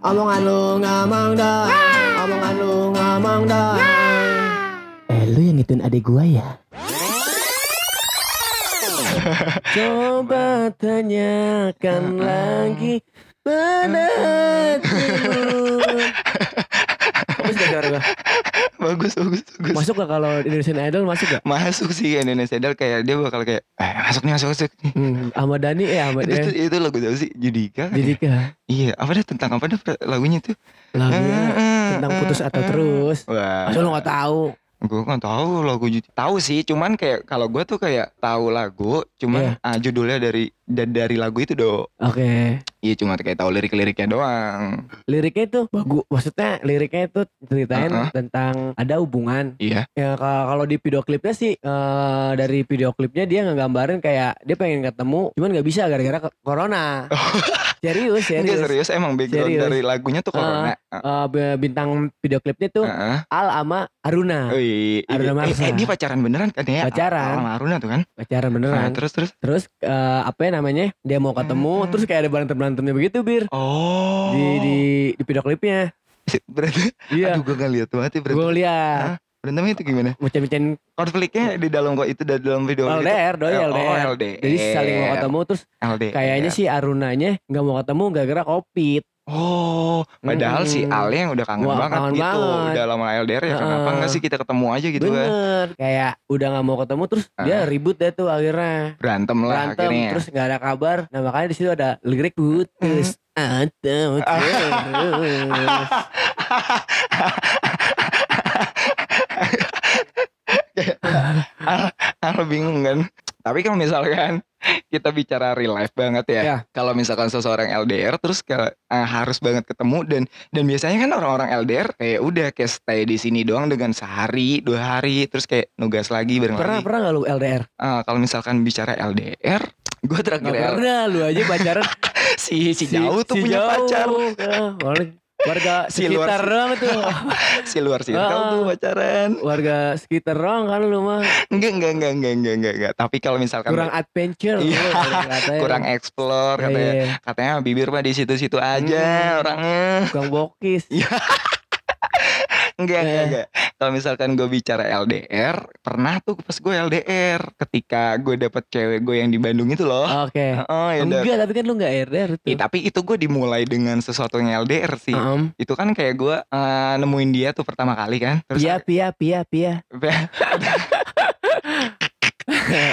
Omongan lu ngamang dah. Omongan lu ngamang dah. Eh lu yang ngituin adik gua ya? Coba tanyakan lagi pada hatimu. Bagus gak suara gua? Bagus bagus bagus Masuk gak kalau Indonesian Idol masuk gak? masuk sih Indonesia Idol kayak dia bakal kayak eh masuk nih masuk masuk Hmm, Ahmad Dhani eh Ahmad itu, eh. itu lagu apa sih Judika kan ya? Iya apa dah tentang apa dah lagunya tuh lagunya tentang putus atau terus. wah Masa lu gak tahu? Gue kan tahu lagu Judika tahu sih cuman kayak kalau gue tuh kayak tahu lagu cuman ah, judulnya dari da- dari lagu itu do Oke. iya cuma kayak tahu lirik-liriknya doang Liriknya itu bagus. Maksudnya liriknya itu ceritain Uh-uh. tentang ada hubungan. iya Ya ka- kalau di video klipnya sih eh, dari video klipnya dia ngegambarin kayak dia pengen ketemu cuman nggak bisa gara-gara corona. serius, Enggak serius. serius emang background Serius. dari lagunya tuh corona Eh, b- bintang video klipnya tuh Heeh. Al sama Aruna. Wih, Aruna eh, Marsa. eh, dia pacaran beneran kan ya? Pacaran. Sama Aruna tuh kan? Pacaran Nah, beneran. terus terus. Terus eh, apa ya namanya? Dia mau ketemu Hmm. terus kayak ada berantem-berantemnya begitu, Bir. Oh. Di di di video klipnya. berarti Iya. aduh gue gak lihat banget ya berarti. Gue lihat Hah? Berantemnya itu gimana? macam-macam Konfliknya di dalam kok itu di dalam video. LDR, doi Oh, LDR. LDR. Jadi saling mau ketemu terus LDR. kayaknya si Arunanya nggak mau ketemu gara-gara covid. Oh, padahal si Mm-mm. Ale yang udah kangen Wah, banget kangen gitu, banget. udah lama LDR ya kenapa Heeh. enggak sih kita ketemu aja gitu kan? Bener. Kayak udah nggak mau ketemu terus dia Ah. ribut deh tuh akhirnya. Berantem lah Berantem akhirnya. terus nggak ada kabar. Nah makanya di situ ada lirik putus atau terus. Aku bingung kan. Tapi kalau misalkan kita bicara real life banget ya. Ya. Kalau misalkan seseorang LDR terus kayak eh, harus banget ketemu dan dan biasanya kan orang-orang LDR kayak udah kayak stay di sini doang dengan sehari, dua hari terus kayak nugas lagi bareng Pernah lagi. pernah nggak lu LDR? Ah, kalau misalkan bicara LDR, gue terakhir Nggak L- pernah lu aja pacaran si si jauh tuh punya jauh. pacar. Ya, warga- sekitar si- doang tuh. si luar circle Ah. tuh pacaran. warga sekitar doang kan lu mah Enggak enggak enggak enggak enggak enggak. enggak. Tapi kalau misalkan kurang adventure Iya. katanya. kurang explore Iya, katanya iya. katanya bibir mah di situ-situ aja Hmm. orangnya kurang bokis enggak enggak Eh. enggak kalau misalkan gue bicara LDR pernah tuh pas gue LDR ketika gue dapet cewek gue yang di Bandung itu loh. Oke. Oh ya enggak tapi kan lu enggak LDR tuh Ih, tapi itu gue dimulai dengan sesuatu yang LDR sih. Heeh. itu kan kayak gue eh, nemuin dia tuh pertama kali kan. Terus Pia pia pia. Pia.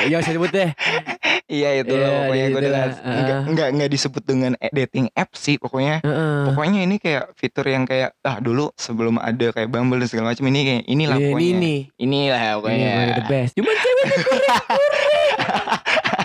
Ya usah sebut deh iya itu Iya, loh pokoknya gue enggak, uh. enggak enggak disebut dengan eh, dating app sih pokoknya Heeh. Pokoknya ini kayak fitur yang kayak ah dulu sebelum ada kayak Bumble dan segala macam ini kayak inilah Ini pokoknya. ini Inilah Ini pokoknya. pokoknya the best Cuman cewek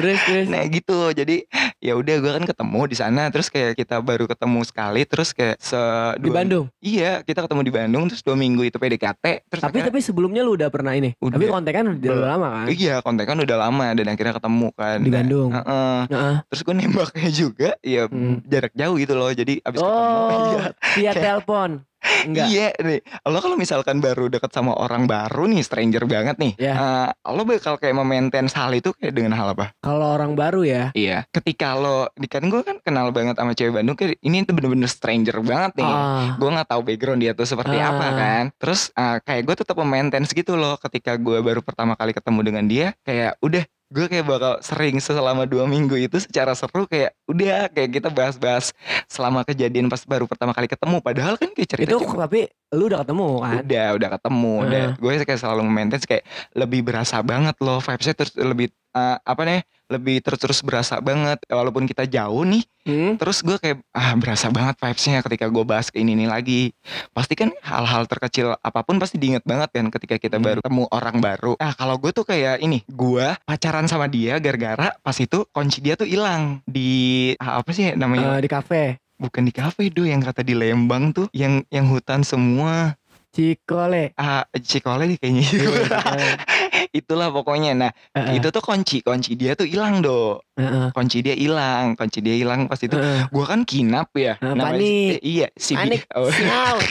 Terus terus Nah gitu. Jadi ya udah gue kan ketemu di sana terus kayak kita baru ketemu sekali terus kayak se Di Bandung Iya, kita ketemu di Bandung terus dua minggu itu PDKT terus Tapi akhirnya- tapi sebelumnya lu udah pernah ini Udah. Tapi kontekan udah Belum. lama kan Iya, kontekan udah lama dan akhirnya ketemu kan. Di Nah, Bandung heeh. Heeh. Terus gue nembaknya juga ya Hmm. jarak jauh gitu loh. Jadi abis ketemu Oh iya. via telepon Enggak Iya nih, lo kalau misalkan baru deket sama orang baru nih, stranger banget nih, Iya. eh, lo bakal kayak memaintain hal itu kayak dengan hal apa? Kalau orang baru ya Iya, ketika lo, kan gue kan kenal banget sama cewek Bandung, kayak ini tuh bener-bener stranger banget nih. ah, Gue nggak tahu background dia tuh seperti Ah. apa kan. Terus eh, kayak gue tetap memaintain gitu loh, ketika gue baru pertama kali ketemu dengan dia, kayak udah gue kayak bakal sering selama dua minggu itu secara seru kayak udah kayak kita bahas-bahas selama kejadian pas baru pertama kali ketemu. Padahal kan kayak cerita Itu tapi lu udah ketemu kan? Udah udah ketemu. Udah. Heeh. gue kayak selalu maintain kayak lebih berasa banget loh vibesnya terus lebih eh, apa nih lebih terus terus berasa banget. Walaupun kita jauh nih Hmm? terus gue kayak ah berasa banget vibesnya ketika gue bahas ke ini ini lagi. Pasti kan hal-hal terkecil apa pun pasti diinget banget kan ketika kita Hmm. baru ketemu orang baru. Nah kalau gue tuh kayak ini gue pacaran sama dia gara-gara pas itu kunci dia tuh hilang di ah, apa sih namanya? Eh, di kafe. Bukan di kafe do yang kata di Lembang tuh yang yang hutan semua. Cikole. Ah Cikole kayaknya itulah pokoknya nah Heeh, itu tuh kunci kunci dia tuh hilang do heeh, kunci dia hilang kunci dia hilang pas itu heeh. gua kan kinap ya Namanya- panik. eh, iya si bi- Panik. oh, Sial.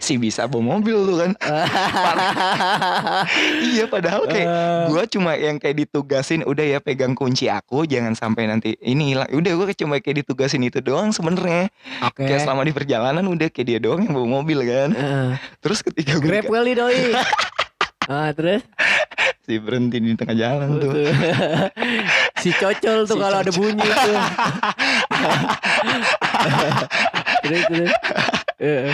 si bisa bawa mobil tuh kan iya padahal kayak gue cuma yang kayak ditugasin udah ya pegang kunci aku jangan sampai nanti ini hilang udah gue cuma kayak ditugasin itu doang sebenarnya Oke. kayak selama di perjalanan udah kayak dia doang yang bawa mobil kan Heeh. terus ketika gue Grab kali doi. Ah terus si berhenti di tengah jalan tuh Tuh. si cocol tuh Si kalau ada bunyi tuh. terus terus. Eh,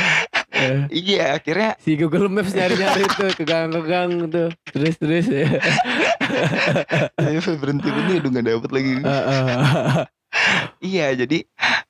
eh. iya akhirnya Si Google Maps nyari-nyari tuh ke gang ke gang tuh. Terus terus. Eh, berhenti berhenti udah gak dapet lagi eh. Iya jadi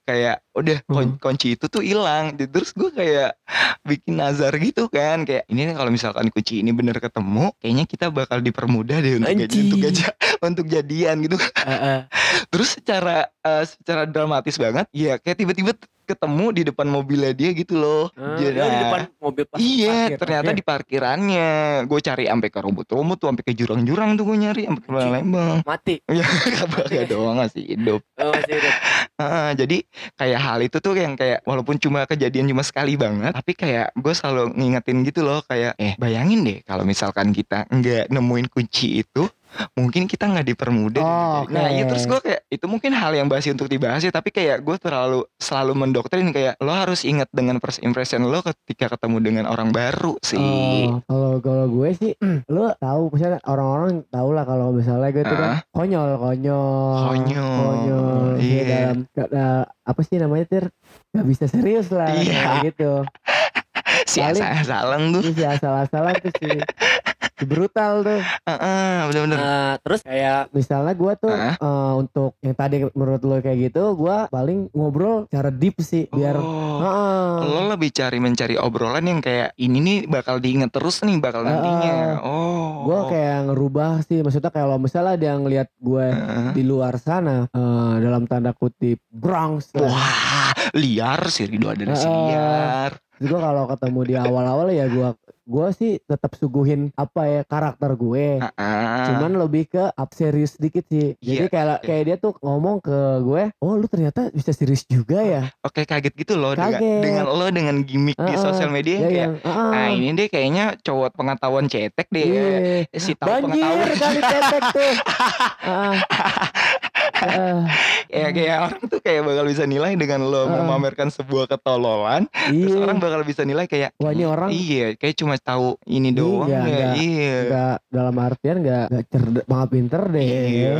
kayak udah kun- Hmm. kunci itu tuh hilang terus gue kayak bikin nazar gitu kan kayak ini kalau misalkan kunci ini bener ketemu kayaknya kita bakal dipermudah deh untuk gaji, untuk untuk jadian gitu Eh, eh. Terus secara eh, secara dramatis banget ya kayak tiba-tiba ketemu di depan mobilnya dia gitu loh Ah, Jadi, oh, di depan mobil pas iya parkir. ternyata Oke. di parkirannya gue cari sampai ke rumput-rumput tuh sampai ke jurang-jurang tuh gue nyari sampai ke Lembang mati. ya kagak doang masih hidup Oh, masih hidup. Heeh, jadi kayak hal itu tuh yang kayak walaupun cuma kejadian cuma sekali banget tapi kayak gue selalu ngingetin gitu loh kayak eh bayangin deh kalau misalkan kita nggak nemuin kunci itu mungkin kita nggak dipermudah Oh, gitu. nah iya terus gue kayak itu mungkin hal yang basi untuk dibahas ya tapi kayak gue terlalu selalu mendoktrin kayak lo harus ingat dengan first impression lo ketika ketemu dengan orang baru sih Oh, kalau kalau gue sih, lu tahu misalnya orang-orang tahu lah kalau misalnya gue tuh kan Ah. konyol, konyol, Konyol, konyol. Iya. dalam gak- nah, apa sih namanya tir? Gak bisa serius lah, Iya. kayak gitu. si asal-asalan tuh Terus ya asal-asalan tuh si, si brutal tuh. Heeh, bener-bener Nah, terus kayak misalnya gue tuh Ah. eh, untuk yang tadi menurut lo kayak gitu, gue paling ngobrol cara deep sih, biar oh. Heeh. Lo lebih cari mencari obrolan yang kayak ini nih bakal diinget terus nih bakal nantinya. Oh. gue kayak ngerubah sih maksudnya kalau misalnya dia ngelihat gue Heeh. di luar sana eh, dalam tanda kutip Bronx. Wah, liar si Rido ada Heeh. liar. Gue kalau ketemu di awal-awal ya gue gue sih tetap suguhin apa ya karakter gue. Heeh. Cuman lebih ke up serius sedikit sih. Jadi Iya, kayak kayak dia tuh ngomong ke gue, "Oh, lu ternyata bisa serius juga ya." Oke kaget gitu loh dengan, Kaget. dengan lo dengan gimmick di Heeh. sosial media Ya kayak yang heeh. Nah ini deh kayaknya cowok pengetahuan cetek deh ya. Iya. Si tahu Banjir pengetahuan kali tetek tuh. Heeh. Ya kayak orang tuh kayak bakal bisa nilai dengan lo Heeh. memamerkan sebuah ketololan terus Iya. orang bakal bisa nilai kayak Wah, ini orang iya kayak cuma tahu ini doang Iya, ya nggak- iya Enggak dalam artian enggak enggak cerdas banget pinter deh. iya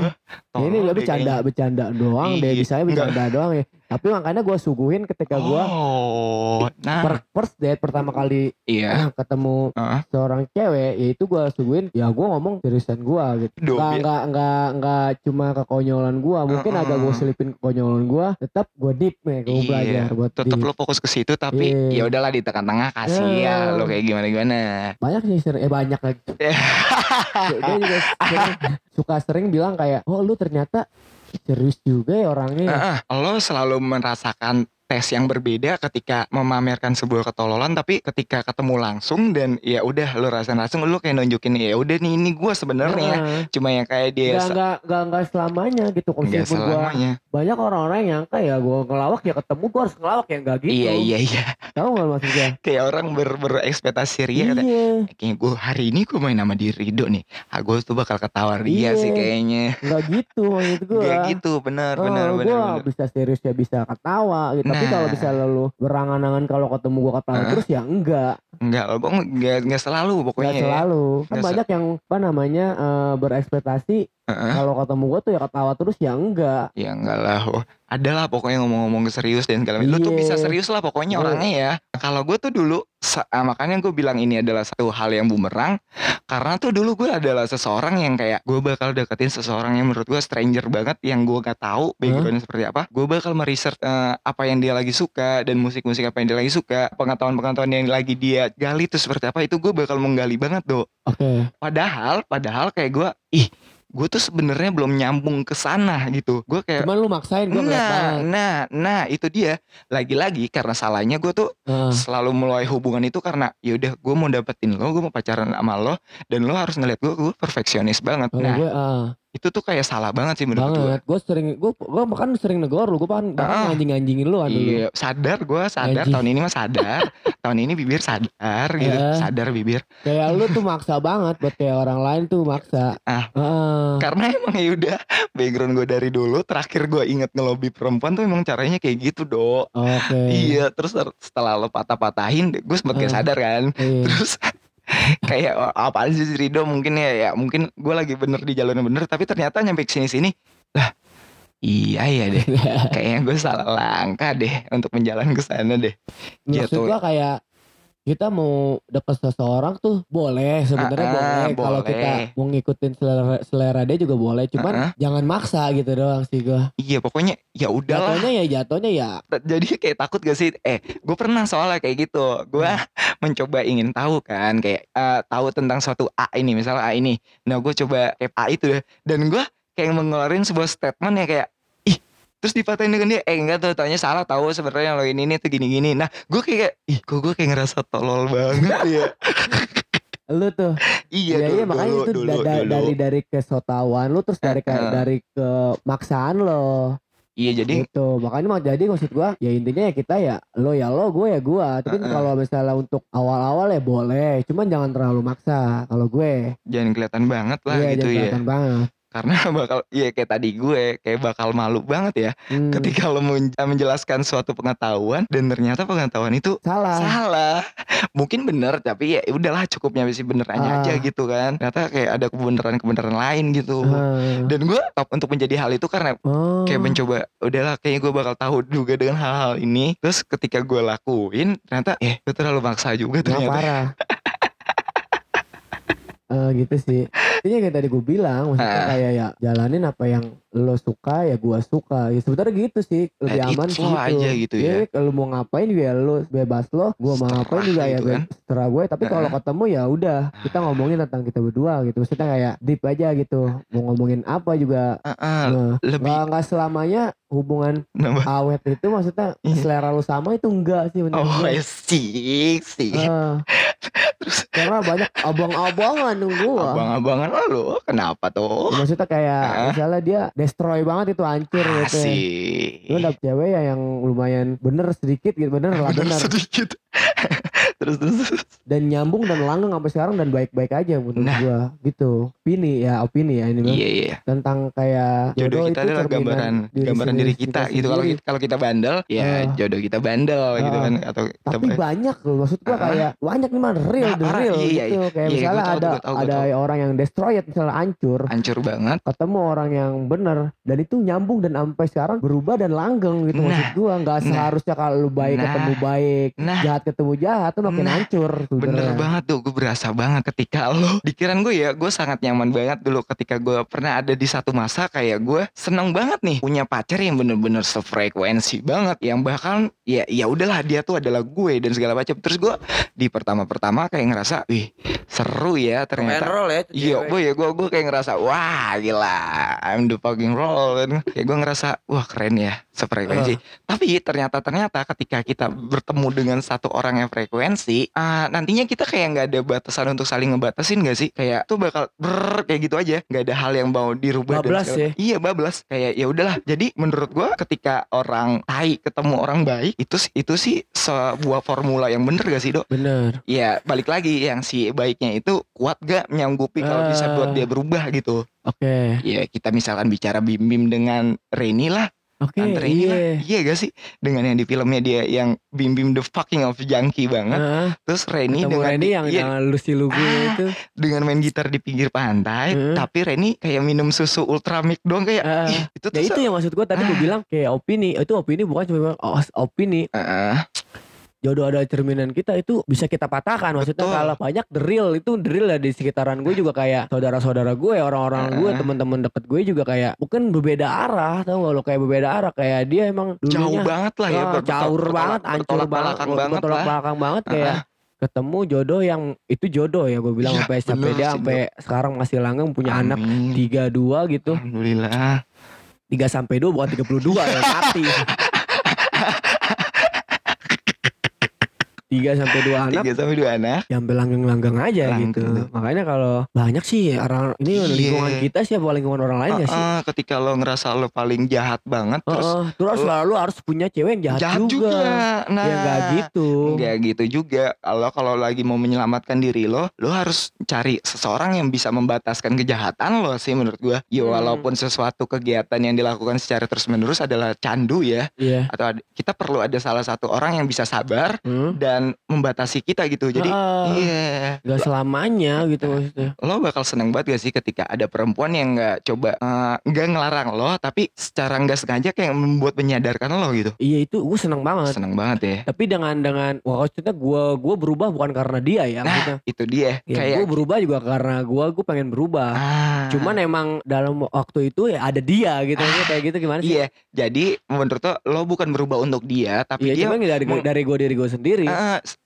Ini deh bercanda bercanda doang deh, Iya, bisanya bercanda doang ya. Tapi makanya gue suguhin ketika gue oh nah per- first date pertama kali iya ketemu Heeh. seorang cewek, yaitu gue suguhin ya gue ngomong seriusan gue gitu. Duh, Nggak, bi- nggak, nggak, nggak cuma kekonyolan gue, mungkin Heeh. agak gue selipin kekonyolan gue, tetap gue deep nih, gue Iya, belajar buat tetap lo fokus ke situ tapi Iya. ya udahlah di tengah-tengah kasih ya Iya. lo kayak gimana gimana Banyak sih sering, eh banyak lagi. dia juga sering, suka sering bilang kayak, oh lu ternyata serius juga ya orangnya. lo selalu merasakan tes yang berbeda ketika memamerkan sebuah ketololan tapi ketika ketemu langsung dan ya udah lo rasain langsung lo kayak nunjukin ya udah nih ini gue sebenarnya Heeh. cuma yang kayak dia Nggak, se- nggak, nggak, nggak selamanya gitu. Nggak meskipun gua selamanya banyak orang-orang yang ya gue ngelawak ya ketemu gue harus ngelawak ya nggak gitu. iya iya iya Tahu nggak maksudnya? kayak orang ber berekspektasi ria kata, Iya. kayaknya gue hari ini gue main sama di Rido nih ah gue tuh bakal ketawa ria Iya. sih kayaknya Nggak gitu maksud gue. Gak gitu benar Oh, benar benar gue benar. bisa serius ya bisa ketawa gitu. Tapi Nah. kalau bisa lalu berangan-angan kalau ketemu gue ketawa Hah? terus ya enggak. Enggak Bang. Enggak enggak selalu pokoknya. Enggak ya. selalu. Kan Nggak se- banyak yang apa namanya eh, berekspektasi Heeh. kalau ketemu gue tuh ya ketawa terus ya enggak. Ya enggak lah. Oh, ada lah pokoknya ngomong-ngomong serius dan segala macam. Lu tuh Iya. bisa serius lah pokoknya Iya. orangnya ya. Kalau gue tuh dulu ah, makanya gue bilang ini adalah satu hal yang bumerang karena tuh dulu gue adalah seseorang yang kayak gue bakal deketin seseorang yang menurut gue stranger banget yang gue gak tahu backgroundnya seperti apa. Gue bakal meresearch eh, apa yang dia lagi suka dan musik-musik apa yang dia lagi suka, pengetahuan-pengetahuan yang lagi dia gali tuh seperti apa itu gue bakal menggali banget do. Oke. Padahal, padahal kayak gue, ih, gue tuh sebenarnya belum nyambung ke sana gitu. Gue kayak, Cuman lu maksain gue nah, nah, nah, itu dia. Lagi-lagi karena salahnya gue tuh Heeh. selalu mulai hubungan itu karena ya udah gue mau dapetin lo, gue mau pacaran sama lo, dan lo harus ngeliat gue, gue perfeksionis banget. Kalau Nah, gue ah, itu tuh kayak salah banget sih menurut gue banget gue sering gue gue bahkan sering negor lu gue bahkan, bahkan Ah. anjing anjingin lu dulu Iya, sadar gue sadar Anjing. tahun ini mah sadar. tahun ini bibir sadar gitu, Eh. sadar bibir. kayak lu tuh maksa banget buat kayak orang lain tuh maksa Ah. Heeh. Karena emang ya udah background gue dari dulu terakhir gue inget ngelobi perempuan tuh emang caranya kayak gitu, Dok. oke Iya, terus ter- setelah lo patah-patahin, gue sempet kayak Eh. sadar kan. Iya. Terus kayak "Oh, apaan sih si Rido? Mungkin ya ya mungkin gue lagi bener di jalur yang bener tapi ternyata nyampe ke sini-sini lah iya ya deh. Kayaknya gue salah langkah deh untuk menjalan ke sana deh. Maksud Gitu. gua kayak kita mau deket seseorang tuh boleh sebenarnya Ah, ah, boleh. Kalau boleh. kita mau ngikutin selera, selera dia juga boleh cuman Ah, ah. jangan maksa gitu doang sih gua. Iya pokoknya ya udahlah. Jatuhnya ya jatuhnya ya. Jadi kayak takut gak sih? Eh gue pernah soalnya kayak gitu. Gue mencoba ingin tahu kan kayak eh, tahu tentang suatu A ini misalnya A ini. Nah gue coba kayak A itu deh dan gue kayak mengeluarin sebuah statement ya kayak terus dipatahin dengan dia eh enggak tuh tanya salah tahu sebenarnya lo ini ini tuh gini gini nah gue kayak ih kok gue kayak ngerasa tolol banget ya? Lu tuh. Iya ya, dulu, iya makanya dulu, itu dulu, da- da- dulu. dari dari kesotawan lu terus dari ke- ah. dari kemaksaan lo. Iya jadi gitu. Makanya mau jadi maksud gua ya intinya ya kita ya lo ya lo gue ya gua. Tapi Heeh. kalau misalnya untuk awal-awal ya boleh cuman jangan terlalu maksa kalau gue. Jangan kelihatan banget lah iya gitu jangan ya. kelihatan banget karena bakal iya kayak tadi gue kayak bakal malu banget ya Hmm, ketika lo men- menjelaskan suatu pengetahuan dan ternyata pengetahuan itu salah. salah. Mungkin bener tapi ya udahlah cukupnya sih benerannya aja Ah. gitu kan. Ternyata kayak ada kebenaran-kebenaran lain gitu. Ah. dan gue top untuk menjadi hal itu karena oh. kayak mencoba udahlah kayaknya gue bakal tahu juga dengan hal-hal ini. Terus ketika gue lakuin ternyata eh gue terlalu maksa juga nggak ternyata. parah. Eh, gitu sih Intinya kayak tadi gue bilang maksudnya Ah. kayak ya jalanin apa yang lo suka ya gua suka ya sebenarnya gitu sih lebih aman gitu aja gitu ya. kalau mau ngapain ya lo bebas lo gua mau ngapain juga ya gitu kan. terserah gue tapi kalau Ah. ketemu ya udah kita ngomongin tentang kita berdua gitu maksudnya kayak deep aja gitu mau ngomongin apa juga Heeh, nah, lebih nggak selamanya hubungan nambah awet itu maksudnya Iya. selera lu sama itu enggak sih menurut oh gue. sih sih Ah. karena banyak abang-abangan gua abang-abangan lo kenapa tuh maksudnya kayak Ah. misalnya dia destroy banget itu hancur gitu Asik. lu dapet cewek ya yang lumayan bener sedikit gitu bener lah Bener bener sedikit. terus terus. terus. dan nyambung dan langgeng sampai sekarang dan baik-baik aja menurut Nah. gua gitu opini ya opini ya ini mah. Iya iya. tentang kayak Jodoh kita itu adalah gambaran gambaran sendiri diri kita gitu. Kalau kita kalau kita bandel, ya Ah. jodoh kita bandel gitu Ah. kan atau kita tapi banyak loh maksud gua Ah. kayak banyak nih man real Nah, the real Iya, iya, gitu kayak iya, misalnya gua tahu, ada tahu, ada orang yang destroyed misalnya hancur hancur banget. ketemu orang yang bener dan itu nyambung dan sampai sekarang berubah dan langgeng gitu Nah. maksud gua nggak Nah. seharusnya kalau lu baik Nah. ketemu baik Nah. jahat ketemu jahat tuh makin Nah. hancur Bener banget tuh, gue berasa banget ketika lo Dikiran gue ya, gue sangat nyaman banget dulu ketika gue pernah ada di satu masa kayak gue seneng banget nih punya pacar yang bener-bener sefrekuensi banget Yang bahkan ya ya udahlah dia tuh adalah gue dan segala macam Terus gue di pertama-pertama kayak ngerasa, wih seru ya ternyata. Roll ya Iya, gue ya gue gue kayak ngerasa wah gila, I'm the fucking roll. Kan. Kayak gue ngerasa wah keren ya sefrekuensi. Tapi ternyata ternyata ketika kita bertemu dengan satu orang yang frekuensi, ah, nantinya kita kayak nggak ada batasan untuk saling ngebatasin gak sih? Kayak tuh bakal ber kayak gitu aja, nggak ada hal yang mau dirubah. dan Bablas ya? Iya bablas. Kayak ya udahlah. Jadi menurut gue ketika orang tai ketemu orang baik itu itu sih sebuah formula yang bener gak sih dok? bener Ya balik lagi yang si baiknya itu kuat gak menyanggupi kalau bisa buat Ah. dia berubah gitu. oke Ya kita misalkan bicara Bim Bim dengan Reni lah, oke Reni lah. iya Iya gak sih? Dengan yang di filmnya dia yang Bim Bim the fucking of junkie banget. Heeh, Terus Reni dengan Randy yang iya, lusi lugu Ah. itu dengan main gitar di pinggir pantai, Heeh. tapi Reni kayak minum susu ultramik doang kayak ih, itu tuh ya itu yang maksud gua tadi gua Ah. bilang kayak opini itu opini bukan cuma oh, opini Heeh. Jodoh ada cerminan kita itu bisa kita patahkan maksudnya Betul. kalau banyak real itu real ya di sekitaran gue juga kayak saudara-saudara gue orang-orang gue Heeh. teman-teman deket gue juga kayak bukan berbeda arah tau gak lo kayak berbeda arah kayak dia emang jauh dulunya banget lah ya bertolak- caur banget bertolak banget belakang banget bertolak belakang banget kayak Heeh. ketemu jodoh yang itu jodoh ya gue bilang Iya, sampai sampai dia sampai sekarang masih langgeng punya anak Amin. tiga dua gitu Alhamdulillah. tiga sampai dua bukan tiga puluh dua ya mati tiga sampai dua anak tiga sampai dua anak ya sampai langgeng-langgeng aja Langgeng. gitu makanya kalau banyak sih orang ini Iya. lingkungan kita sih apa lingkungan orang lain gak sih Heeh, ketika lo ngerasa lo paling jahat banget terus Heeh, terus lu- selalu harus punya cewek yang jahat, jahat juga, nah ya nggak gitu Enggak gitu juga. Kalau kalau lagi mau menyelamatkan diri lo, lo harus cari seseorang yang bisa membataskan kejahatan lo sih menurut gua. Ya Hmm. walaupun sesuatu kegiatan yang dilakukan secara terus-menerus adalah candu ya, iya atau ada- kita perlu ada salah satu orang yang bisa sabar Hmm. dan membatasi kita gitu. Jadi iya, nggak selamanya gitu maksudnya lo bakal seneng banget gak sih ketika ada perempuan yang nggak coba eh, nggak ngelarang lo, tapi secara nggak sengaja kayak membuat menyadarkan lo gitu. iya itu gue seneng banget Seneng banget ya. tapi dengan dengan wah maksudnya gue gue berubah bukan karena dia ya maksudnya Itu dia. ya, kayak gue berubah juga karena gue gue pengen berubah ah. cuman emang dalam waktu itu ya ada dia gitu Maksudnya kayak gitu gimana sih Iya, jadi menurut lo, lo bukan berubah untuk dia, tapi Iya dia cuman dari dari gue diri gue sendiri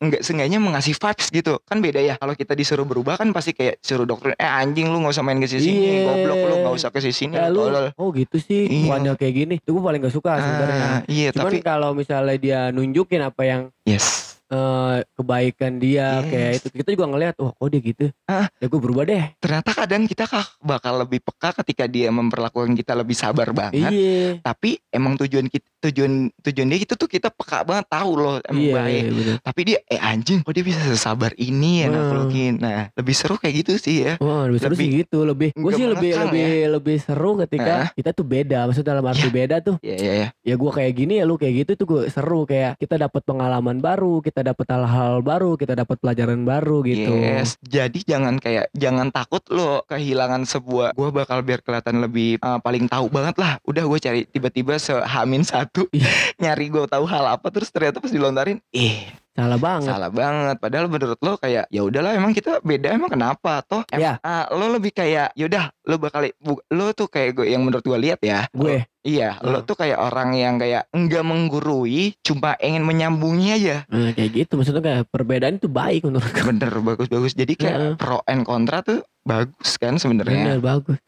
enggak seenggaknya mengasih vibes gitu. Kan beda ya. Kalau kita disuruh berubah kan pasti kayak suruh dokter, eh anjing lu nggak usah main ke sini, Iya. goblok lu nggak usah ke sini, ya lu tolol. oh gitu sih Iya. kayak gini itu gue paling gak suka sebenarnya Ah, iya, cuman tapi kalau misalnya dia nunjukin apa yang yes. Eh, kebaikan dia Yes. kayak itu kita juga ngelihat wah kok dia gitu Ah. ya gue berubah deh Ternyata kadang kita kah- bakal lebih peka ketika dia memperlakukan kita lebih sabar banget. iya Tapi emang tujuan kita tujuan tujuan dia itu tuh kita peka banget tahu loh emang iya baik. iya bener Tapi dia eh anjing kok dia bisa sesabar ini ya Hmm. Nah, lebih seru kayak gitu sih ya. Wah lebih seru Lebih- sih gitu lebih gue sih lebih lebih lebih seru ketika Ah. kita tuh beda maksud dalam arti beda tuh Iya iya iya. ya gue kayak gini ya lu kayak gitu tuh gue seru kayak kita dapat pengalaman baru kita dapat hal-hal baru kita dapat pelajaran baru gitu Yes. Jadi jangan kayak jangan takut lo kehilangan sebuah gua bakal biar kelihatan lebih uh, paling tahu banget lah. Udah gue cari tiba-tiba sehamin satu Iya. nyari gue tahu hal apa terus ternyata pas dilontarin eh salah banget salah banget. Padahal menurut lo kayak ya udahlah emang kita beda emang kenapa toh em- Ya. ah, lo lebih kayak yaudah lo bakal lo tuh kayak gue yang menurut gue lihat ya gue Iya, Ah. lo tuh kayak orang yang kayak enggak menggurui, cuma ingin menyambungi aja. nah, kayak gitu maksudnya kayak perbedaan itu baik menurut gue Bener, bagus-bagus. Jadi kayak Heeh. pro and kontra tuh bagus kan sebenarnya. bener bagus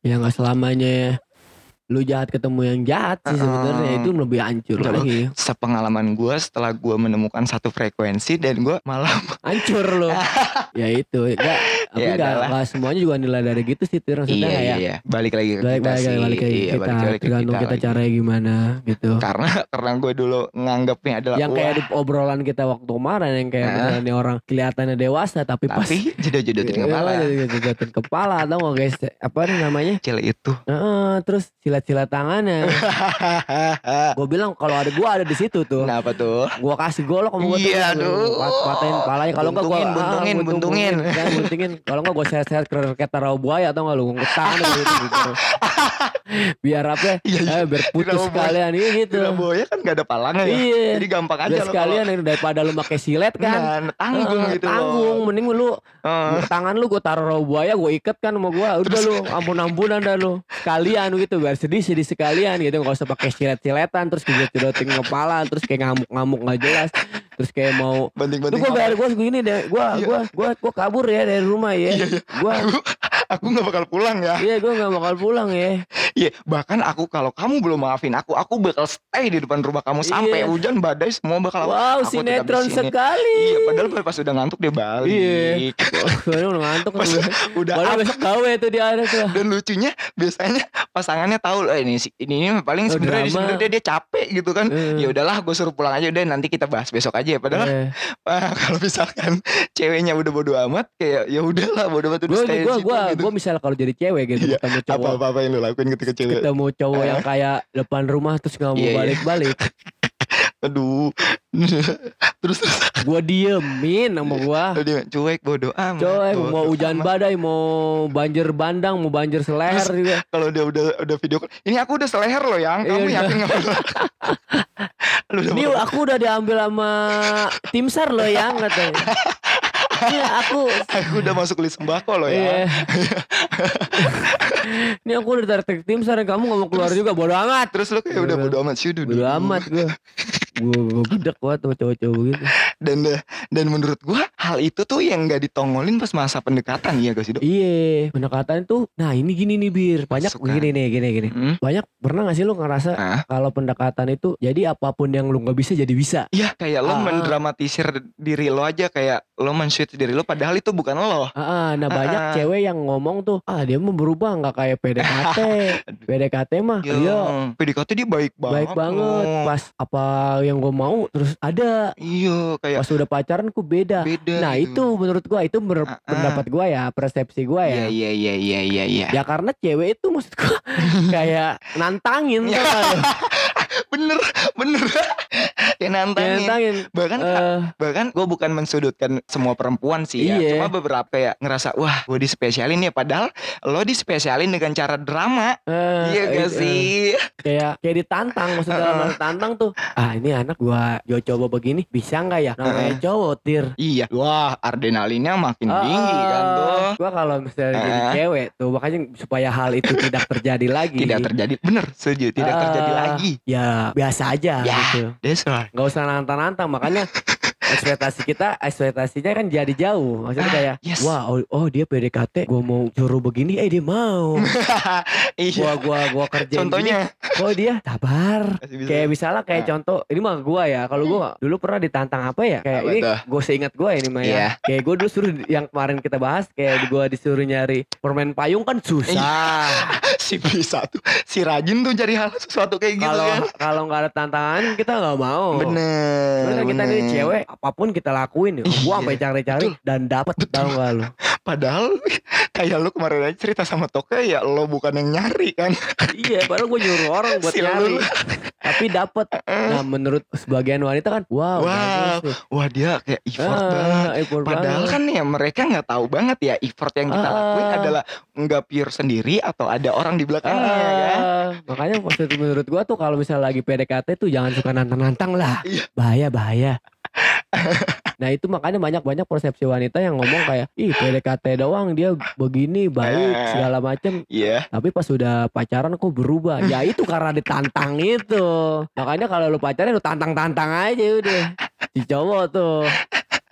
ya nggak selamanya lu jahat ketemu yang jahat sih sebenarnya Heeh. itu lebih hancur Betul. lagi Sepengalaman gue setelah gue menemukan satu frekuensi dan gue malah hancur lo ya itu enggak tapi Ya enggak adalah. enggak semuanya juga nilai dari gitu sih Tir. maksudnya iya, iya kayak iya balik lagi ke balik kita balik sih. balik ke iya, kita balik lagi ke tergantung kita, lagi. caranya gimana gitu Karena karena gue dulu nganggapnya adalah yang kayak di obrolan kita waktu kemarin yang kayak Nah. nih orang kelihatannya dewasa tapi, pas tapi jodoh-jodohin kepala. jodotin kepala atau guys apa namanya Kecil itu. Heeh, terus silat-silat tangannya. Gue bilang kalau ada gue ada di situ tuh. Kenapa tuh? gue kasih golok sama gue Iya, aduh. patahin palanya. Kalau enggak gue Buntungin, buntungin, buntungin. kan buntingin kalau enggak gue sehat-sehat kayak taruh buaya atau enggak lu? Tangan gitu, gitu. biar apa? Ya Iya, iya. eh, biar putus Rawa buaya. sekalian iya gitu. Gila boya kan gak ada palangnya ya. iya. Jadi gampang aja biar sekalian ini daripada lu pakai silet kan. Nah, tanggung Eh, gitu tanggung. Mending lu Eh, tangan lu gue taruh rawa buaya gue ikat kan sama gue udah lu ampun ampunan dah lu. Sekalian gitu biar sedih sedih sekalian gitu nggak usah pakai silet siletan terus gue cedotin kepala terus kayak ngamuk ngamuk nggak jelas terus kayak mau Tuh Banting-banting gue apa? biar gue segini deh gue Iya. gue gue gue kabur ya dari rumah ya Iya, iya. gue Aku aku gak bakal pulang ya. iya gue nggak bakal pulang ya Iya, bahkan aku kalau kamu belum maafin aku, aku bakal stay di depan rumah kamu sampai Iya. hujan badai semua bakal wow aku sinetron sekali Iya, padahal pas udah ngantuk dia balik. Iya. Soalnya udah ngantuk Pas udah Padahal up. besok gawe tuh di ada tuh. dan lucunya biasanya pasangannya tahu loh ini si- ini, ini paling Oh, sebenarnya sebenarnya dia capek gitu kan. Eh. Ya udahlah, gue suruh pulang aja udah nanti kita bahas besok aja. Padahal Eh, ah, kalau misalkan ceweknya udah bodo amat kayak ya udahlah bodo amat udah stay di gue gue gitu. Gue misalnya kalau jadi cewek gitu Iya, ketemu cowok Apa-apa yang lu lakuin ketika cewek ketemu cowok yang kayak depan rumah terus nggak mau Iya, iya. balik-balik Aduh. terus terus gue diemin sama gue cuek bodo amat. Coy, bodo mau hujan amat. badai, mau banjir bandang, mau banjir seleher Terus- juga. Kalau dia udah udah video ini aku udah seleher loh yang. Kamu Iya, yakin nggak? Lu udah Ini aku udah diambil sama tim sar loh yang katanya. Aku aku udah masuk list sembako loh Iya. ya. Ini aku udah ditarik tim sar kamu gak mau keluar juga bodo amat. Terus lu kayak udah bodo amat sih udah. Bodo amat gue. Gue gedek banget sama cowok-cowok begitu. Dan dan menurut gua hal itu tuh yang nggak ditongolin pas masa pendekatan ya gak sih dok Iya, pendekatan tuh. Nah ini gini nih bir, banyak Suka. gini nih, gini gini. Hmm? Banyak pernah gak sih lu ngerasa Ah. kalau pendekatan itu jadi apa pun yang lu nggak bisa jadi bisa. Iya kayak lo Ah. mendramatisir diri lo aja kayak lo men-switch diri lo padahal itu bukan lo Ah, ah, nah banyak Ah. cewek yang ngomong tuh, ah dia mau berubah nggak kayak PDKT. PDKT mah Ya, dia PDKT dia baik banget baik banget. loh. Pas apa yang gue mau terus ada. Iya kayak Pas udah pacaran kok beda. beda Nah gitu. itu menurut gua itu menurut Ah, ah. pendapat gua ya, persepsi gua Iya ya. iya iya iya iya iya. Ya karena cewek itu maksud gua kayak nantangin Iya. bener bener. Ya nantangin. Nantangin. bahkan Eh, bahkan gue bukan mensudutkan semua perempuan sih ya. Iya. cuma beberapa ya ngerasa wah gue dispesialin ya. Padahal lo dispesialin dengan cara drama. Eh, iya gak eh, sih? kayak kayak ditantang maksudnya dalam arti tantang tuh. Ah ini anak gua gua coba begini bisa nggak ya? Namanya cowok tir. Iya. Wah adrenalinnya makin Ah, tinggi kan tuh. Gua kalau misalnya jadi Ah. cewek tuh makanya supaya hal itu tidak terjadi lagi. Tidak terjadi. Bener setuju. Tidak Ah, terjadi lagi. Ya biasa aja Ya. gitu that's right nggak usah nantang-nantang makanya ekspektasi kita ekspektasinya kan jadi jauh. Maksudnya Ah, kayak yes. wah oh, oh dia PDKT gua mau suruh begini eh dia mau. Iya. Gua gua gua kerjain contohnya? Gini, oh dia sabar. Bisa. kayak misalnya kayak Ah. contoh ini mah gua ya. Kalau gua dulu pernah ditantang apa ya? Kayak Apa ini gue seingat gua ini mah Iya. ya kayak gua dulu suruh yang kemarin kita bahas kayak gua disuruh nyari permen payung kan susah. Si bisa tuh si rajin tuh cari hal sesuatu kayak gitu kalau kan. kalau nggak ada tantangan kita nggak mau. Bener kan kita nih bener. cewek apa pun kita lakuin ya. Iya, Gua sampai cari-cari betul. dan dapat tahu gak lu? Padahal kayak lu kemarin aja cerita sama Toke ya lo bukan yang nyari kan. iya, padahal gue nyuruh orang buat Si nyari. lu. Tapi dapat. Nah, menurut sebagian wanita kan, wow, Wow. bagus. Wah dia kayak effort Ah, banget. effort Padahal banget. kan ya mereka nggak tahu banget ya effort yang kita Ah, lakuin ah. adalah nggak pure sendiri atau ada orang di belakangnya kan. Ah, makanya maksud menurut gua tuh kalau misalnya lagi PDKT tuh jangan suka nantang-nantang lah. Iya. Bahaya, bahaya. Nah itu makanya banyak-banyak persepsi wanita yang ngomong kayak ih PDKT doang dia begini baik Eh. segala macem Iya. Tapi pas udah pacaran kok berubah. Ya itu karena ditantang itu. Makanya kalau lu pacaran lu tantang-tantang aja udah. Si cowok tuh.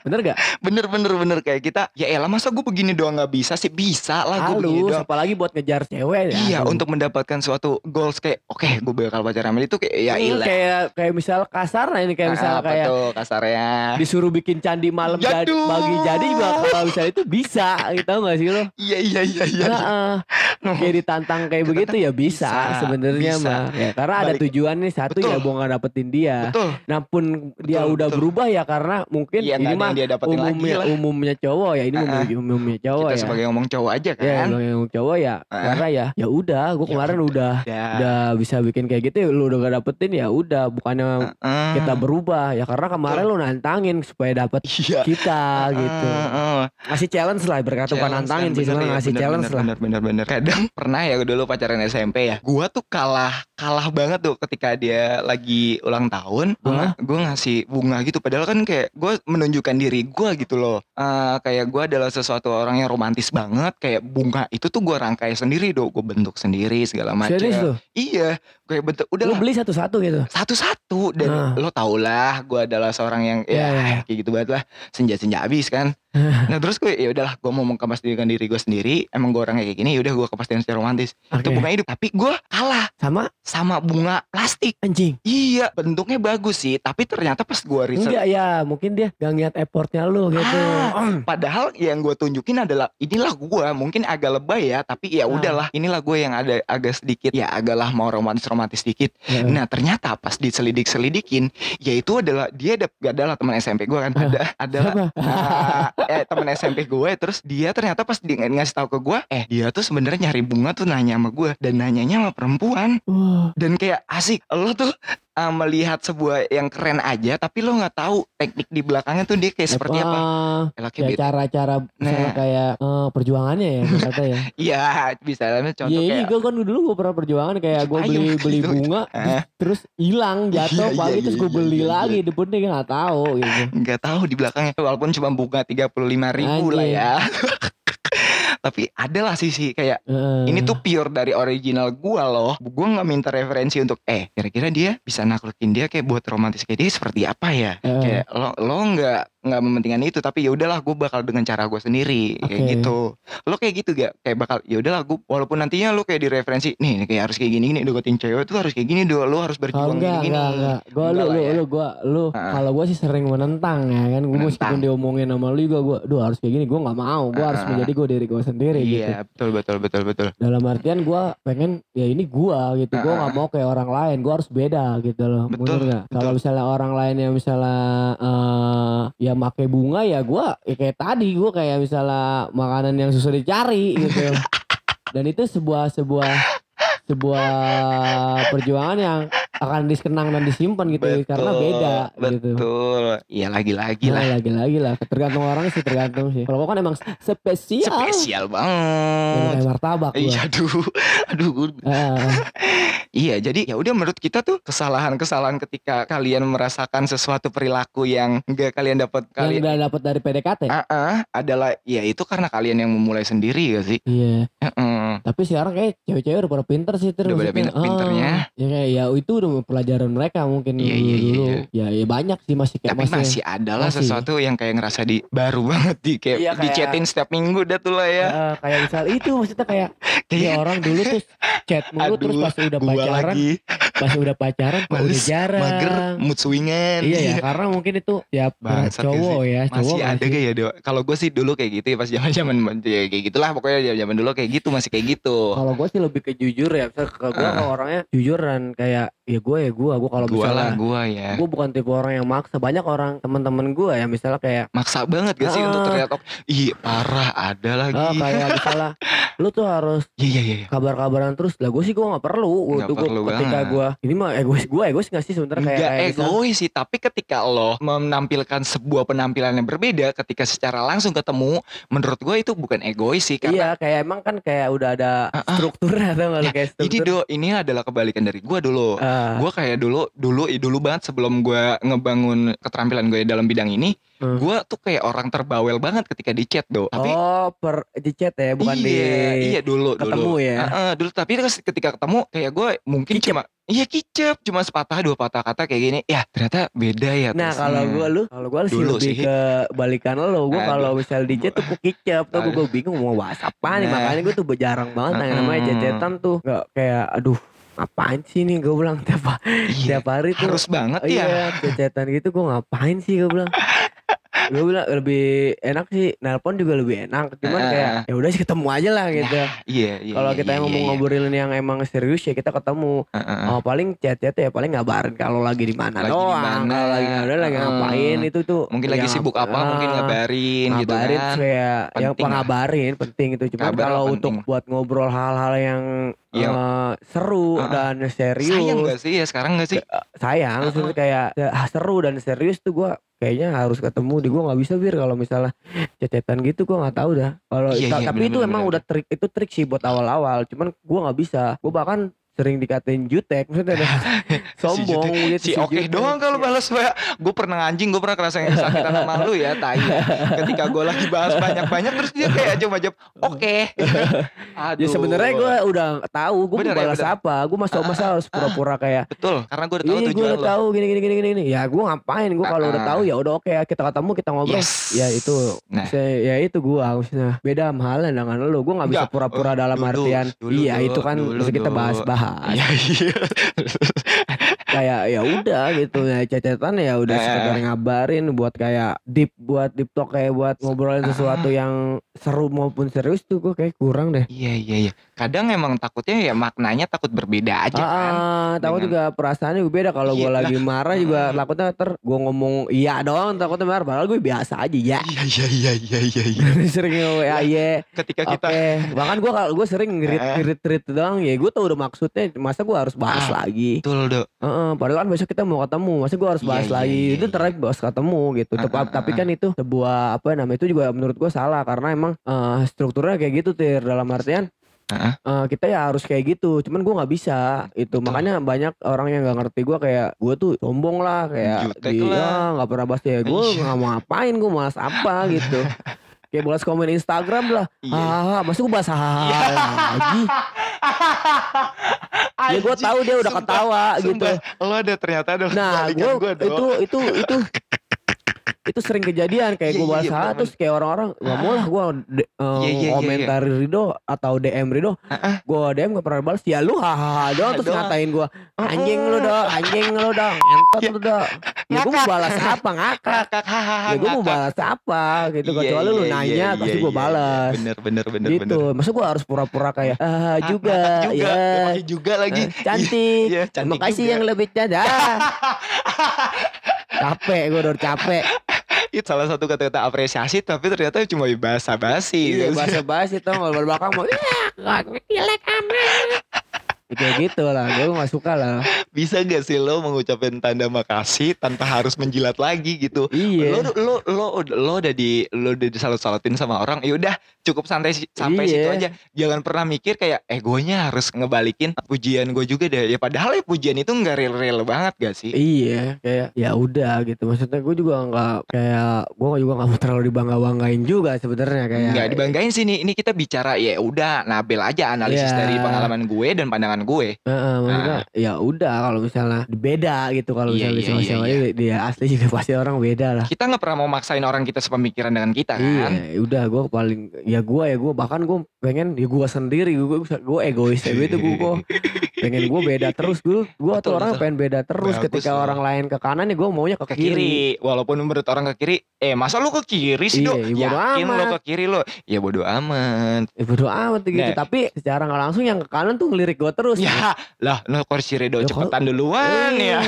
Bener gak? Bener bener bener kayak kita. Ya elah masa gue begini doang nggak bisa sih bisa lah gue begini doang. apalagi buat ngejar cewek ya. Iya untuk mendapatkan suatu goals kayak oke gue bakal pacaran sama itu kayak ya Hmm, ilah. kayak kayak misal kasar nah ini kayak misal Ah, apa kayak tuh kasarnya. disuruh bikin candi malam jadi Yaduh. bagi jadi juga kalau misalnya itu bisa gitu gak sih lo? Iya iya iya iya. Heeh. kayak ditantang kayak begitu ya bisa, Bisa, sebenarnya mah. Ya, karena ada Balik- tujuan nih satu ya Betul. mau nggak dapetin dia. Betul. Nah pun dia Betul, udah betul. berubah ya karena mungkin Iya ini ada mah yang dia dapetin lagi umumnya lah. umumnya cowok ya ini Ah, ah. umumnya, cowok Kita ya. sebagai ngomong cowok aja Ya kan. yang cowok ya Ah. karena ya ya udah gue Ya kemarin udah Ya. udah bisa bikin kayak gitu lu udah gak dapetin ya udah bukannya Heeh. kita berubah ya karena kemarin lu nantangin supaya dapet Iya. kita gitu Heeh. ngasih challenge lah berkata bukan Challenge nantangin kan, sih bener cuma ya, ngasih bener, challenge bener, lah Bener bener bener. Kadang pernah ya dulu pacaran SMP ya. Gua tuh kalah kalah banget tuh ketika dia lagi ulang tahun. Gua, Hah? gua ngasih bunga gitu. Padahal kan kayak gua menunjukkan diri gua gitu loh. Eh, kayak gua adalah sesuatu orang yang romantis banget. Kayak bunga itu tuh gua rangkai sendiri dong. Gua bentuk sendiri segala macam. Iya. Kayak bentuk udah lu beli satu-satu gitu? Satu-satu. Dan Ah. lo tau lah gue adalah seorang yang Iya, ya iya. kayak gitu banget lah. Senja-senja habis kan. Nah terus gue ya udahlah gue mau mengkapasitikan diri gue sendiri. Emang gue orangnya kayak gini ya udah gue kepastikan secara romantis. Oke. itu bunga hidup tapi gue kalah. Sama? Sama bunga plastik. Anjing. Iya bentuknya bagus sih tapi ternyata pas gue riset enggak ya mungkin dia gak ngeliat effortnya lu gitu. Ah, padahal yang gue tunjukin adalah inilah gue mungkin agak lebay ya tapi ya Ah. udahlah inilah gue yang ada agak sedikit ya agaklah mau romantis romantis sedikit Ya. Nah ternyata pas diselidik-selidikin Yaitu adalah Dia ada, gak adalah teman SMP gue kan. Ada adalah Siapa? ah, eh teman SMP gue terus dia ternyata pas dia ng- ngasih tahu ke gue eh dia tuh sebenarnya nyari bunga tuh nanya sama gue dan nanyanya sama perempuan. Wah, dan kayak asik lo tuh ah, melihat sebuah yang keren aja tapi lo nggak tahu teknik di belakangnya tuh dia kayak seperti apa kayak kayak beda. cara-cara Nah. kayak eh, perjuangannya ya kata ya iya bisa lah contoh Iya, iya, kayak gue kan dulu gue pernah perjuangan kayak gue beli beli gitu. bunga terus hilang jatuh Iya, pagi iya, terus iya, gue beli iya, iya. lagi depannya gue nggak tahu gitu. nggak tahu di belakangnya walaupun cuma bunga tiga puluh lima ribu lah Anjing. ya Tapi adalah sisi kayak Heeh. ini tuh pure dari original gua loh. Gua nggak minta referensi untuk eh kira-kira dia bisa naklukin dia kayak buat romantis kayak dia seperti apa ya? Heeh. Kayak lo lo nggak nggak mementingkan itu tapi ya udahlah gue bakal dengan cara gue sendiri kayak Oke. gitu. Lo kayak gitu gak? Kayak bakal ya udahlah gue walaupun nantinya lo kayak direferensi nih kayak harus kayak gini nih deketin cewek tuh harus kayak gini do lo harus berjuang enggak, gini enggak, enggak. Gua lu, Enggak lu, lah ya. lu, gua, lu. Kalau gua sih sering menentang ya kan. Gua meskipun Menentang. diomongin sama lu juga gua, duh harus kayak gini. Gua nggak mau. Gua harus menjadi gua diri gua sendiri gitu. Iya betul betul betul betul. Dalam artian gua pengen ya ini gua gitu. Gua nggak mau kayak orang lain. Gua harus beda gitu loh. Betul, betul. Kalau misalnya orang lain yang misalnya eh ya make bunga ya gua ya kayak tadi gua kayak misalnya makanan yang susah dicari gitu. Dan itu sebuah sebuah sebuah perjuangan yang akan dikenang dan disimpan gitu karena beda gitu. Betul. Iya lagi-lagi Nah, lah. lagi-lagi lah tergantung orang sih tergantung sih. Kalau kan emang spesial. Spesial banget. kayak martabak. Iya aduh, aduh Iya, jadi ya udah menurut kita tuh kesalahan-kesalahan ketika kalian merasakan sesuatu perilaku yang enggak kalian dapat kalian udah dapat dari PDKT. Ah, ah, adalah ya itu karena kalian yang memulai sendiri ya sih. Iya. Heeh. Tapi sekarang kayak cewek-cewek udah pada pinter sih terus. Udah pada pinter- pinternya. Ya kayak ya itu udah pelajaran mereka mungkin Iya, dulu, iya, iya, dulu. iya. Ya ya banyak sih masih kayak Tapi masih ada lah masih. sesuatu yang kayak ngerasa di baru banget di kayak Iya, kayak- dicetin setiap minggu dah tuh lah ya. Ah, kayak misal itu maksudnya kayak ya Kayak orang dulu tuh chat mulu terus Aduh, pas udah pacaran, lagi pas udah pacaran kok udah Males, jarang. mager, mood swingan. Iya ya, karena mungkin itu ya Bangsat cowok ya, cowok Masih nggak ada gak ya? Kalau gue sih dulu kayak gitu ya pas zaman zaman ya, kayak gitulah pokoknya zaman dulu kayak gitu masih kayak gitu. Kalau gue sih lebih ke jujur ya, misal ke gue Ah. orangnya jujur dan kayak ya gue ya gue, gue kalau misalnya gua ya. gue bukan tipe orang yang maksa. Banyak orang teman-teman gue ya misalnya kayak Maksa banget gak sih Ah. untuk terlihat oke. Ih parah ada lagi. ah, kayak misalnya lu tuh harus Iya iya iya. iya. kabar-kabaran terus lah gue sih gue nggak perlu Gua tuh gua- perlu ketika banget. gue ini mah egois gue egois nggak sih sebenarnya kayak, kayak misal- egois sih, tapi ketika lo menampilkan sebuah penampilan yang berbeda ketika secara langsung ketemu, menurut gue itu bukan egois sih iya karena kayak emang kan kayak udah ada Ah, ah. strukturnya atau nggak Ya, kayak Jadi struktur do, ini adalah kebalikan dari gue dulu. Ah, Gue kayak dulu, dulu, dulu banget sebelum gue ngebangun keterampilan gue dalam bidang ini, Hmm. gue tuh kayak orang terbawel banget ketika di chat do. Tapi oh per di chat ya bukan iya, di iya dulu, ketemu dulu. ya? Heeh, dulu tapi ketika ketemu kayak gue mungkin Kicep. cuma iya kicep, cuma sepatah dua patah kata kayak gini. Ya ternyata beda ya. Nah kalau gue lu, kalau gue sih lebih sih. ke balikan lo. Gue kalau misal di chat tuh gue kicap, tuh gue bingung mau bahas apa nih. Nah. Makanya gue tuh jarang banget yang namanya cecetan tuh. Gak kayak, aduh ngapain sih nih gue bilang tiap, Iya, tiap hari tuh. harus banget ya. Iya cecetan gitu gue ngapain sih gue bilang. gue bilang lebih enak sih nelpon juga lebih enak cuman Ah, kayak ah. ya udah sih ketemu aja lah gitu Iya, iya. kalau kita iya, emang iya, mau iya. ngobrolin yang emang serius ya kita ketemu Heeh. Oh paling chat-chat ya paling ngabarin kalau lagi di mana Lagi di doang. mana. Kalau lagi ada lagi Heeh. ngapain itu tuh. Mungkin lagi yang- sibuk apa, mungkin ah, ngabarin gitu ngabarin kan. kayak yang lah. pengabarin penting itu. Kabar kalau untuk buat ngobrol hal-hal yang Yang- eh, seru Heeh. dan serius Sayang gak sih ya sekarang gak sih? sayang Heeh. maksudnya kayak ah, seru dan serius tuh gua kayaknya harus ketemu di gua nggak bisa bir kalau misalnya cecetan gitu gua nggak tahu dah. Kalau Iya, iya, tapi bener, itu bener, emang bener. udah trik itu trik sih buat awal-awal. Cuman gua nggak bisa. Gua bahkan sering dikatain jutek maksudnya ada sombong gitu Si oke jutek. doang kalau balas ya. Gue pernah anjing, gue pernah kerasa yang sakitan sama lu ya, tai. ya. Ketika gue lagi bahas banyak-banyak terus dia kayak cuma jawab oke. Aduh. Ya sebenarnya gue udah tahu gue mau ya, balas bener. apa. Gue masa masa harus pura-pura kayak betul, karena gue udah tahu Iya gue tujuan udah lo. tahu gini gini gini gini. Ya gue ngapain? Gue kalau udah Ah. tahu ya udah oke kita ketemu kita ngobrol. Yes. Ya itu. Nah. Saya, ya itu gue maksudnya beda halnya dengan lo. Gue nggak bisa pura-pura dalam Dulu, artian. dulu, iya dulu, itu kan dulu, kita dulu. Bahas-bahas. Iya, iya. kayak ya udah gitu ya cecetan ya udah Eh. sekedar ngabarin buat kayak deep buat deep talk kayak buat ngobrolin sesuatu yang seru maupun serius tuh gue kayak kurang deh. Iya, iya, iya. Kadang emang takutnya ya maknanya takut berbeda aja Ah, kan. ah, takut Dengan- juga perasaannya beda kalau gue Iya, lagi marah juga Hmm. takutnya ter gue ngomong iya doang takutnya marah padahal gue biasa aja ya Iya, iya, iya, iya, iya, iya. sering ngomong ya iya Ketika oke kita bahkan gue kalau gue sering ngerit Eh. ngerit ngerit doang ya gue tau udah maksudnya masa gue harus bahas Ah. lagi betul, Dok. Heeh, padahal kan besok kita mau ketemu masa gue harus Iya, bahas iya, lagi iya, itu iya. terakhir bahas ketemu gitu Tep- ah, tapi kan itu sebuah apa namanya itu juga menurut gue salah karena emang eh, strukturnya kayak gitu tir dalam artian Heeh. eh, kita ya harus kayak gitu cuman gue nggak bisa itu Betul. makanya banyak orang yang nggak ngerti gue kayak gue tuh sombong lah kayak Jutek di lah. ah, nggak pernah bahas ya gue Iya. nggak mau ngapain gue malas apa gitu kayak balas komen Instagram lah. Iya. Ah, masuk gue bahas hahaha lagi. Ya gue tahu dia udah Sumpah, ketawa gitu. Sumpah, lo ada ternyata ada Nah, gue itu itu itu itu sering kejadian kayak Iya, gue iya, bahas iya, ah, bener-bener. terus kayak orang-orang gak mau lah gue Iya, iya, iya, komentar Rido atau DM Rido Heeh. gue DM gak pernah balas ya lu hahaha doang terus ngatain gue anjing lu dong anjing lu dong entot Ya. lu dong ya gue mau balas apa ngakak? Ya gue mau balas apa gitu Iya, kecuali lu iya, nanya iya, pasti iya, gue iya, balas. Bener bener bener gitu. masa gue harus pura-pura kayak ah juga, juga. ya Ya, juga lagi. Eh, cantik. Iya, makasih yang lebih cantik capek gue udah capek Itu salah satu kata-kata apresiasi tapi ternyata cuma bahasa basi. iya bahasa basi nggak belakang mau "Ya, jelek amat kayak gitu lah gue gak suka lah Bisa gak sih lo mengucapkan tanda makasih tanpa harus menjilat lagi gitu? iya Lo lo lo lo udah di lo udah disalut-salutin sama orang, ya udah cukup santai sampai Iya. situ aja. Jangan pernah mikir kayak egonya harus ngebalikin pujian gue juga deh. Ya padahal ya pujian itu nggak real-real banget gak sih? Iya, kayak ya udah gitu. Maksudnya gue juga nggak kayak gue juga nggak mau terlalu dibangga banggain juga sebenarnya kayak. Nggak dibanggain sih nih. Ini kita bicara ya udah nabel aja analisis Iya. dari pengalaman gue dan pandangan gue. Heeh, maksudnya ya udah kalau misalnya beda gitu kalau Iya, misalnya iya, sama iya, iya. dia asli juga pasti orang beda lah. Kita nggak pernah mau maksain orang kita sepemikiran dengan kita Iya, kan? ya udah gue paling ya gue ya gue bahkan gue pengen ya gue sendiri gue gue egois ya itu gue pengen gue beda terus gue gue tuh orang betul. pengen beda terus Bagus ketika loh. orang lain ke kanan ya gue maunya ke, ke kiri. Walaupun menurut orang ke kiri, eh masa lu ke kiri sih, Iya, ya bodo Yakin lo amat. ke kiri lo? Ya bodo amat. Ya bodo amat gitu. Nah. Tapi secara nggak langsung yang ke kanan tuh ngelirik gue terus. Ya, lah lo kursi Redo Ya, cepetan duluan ya.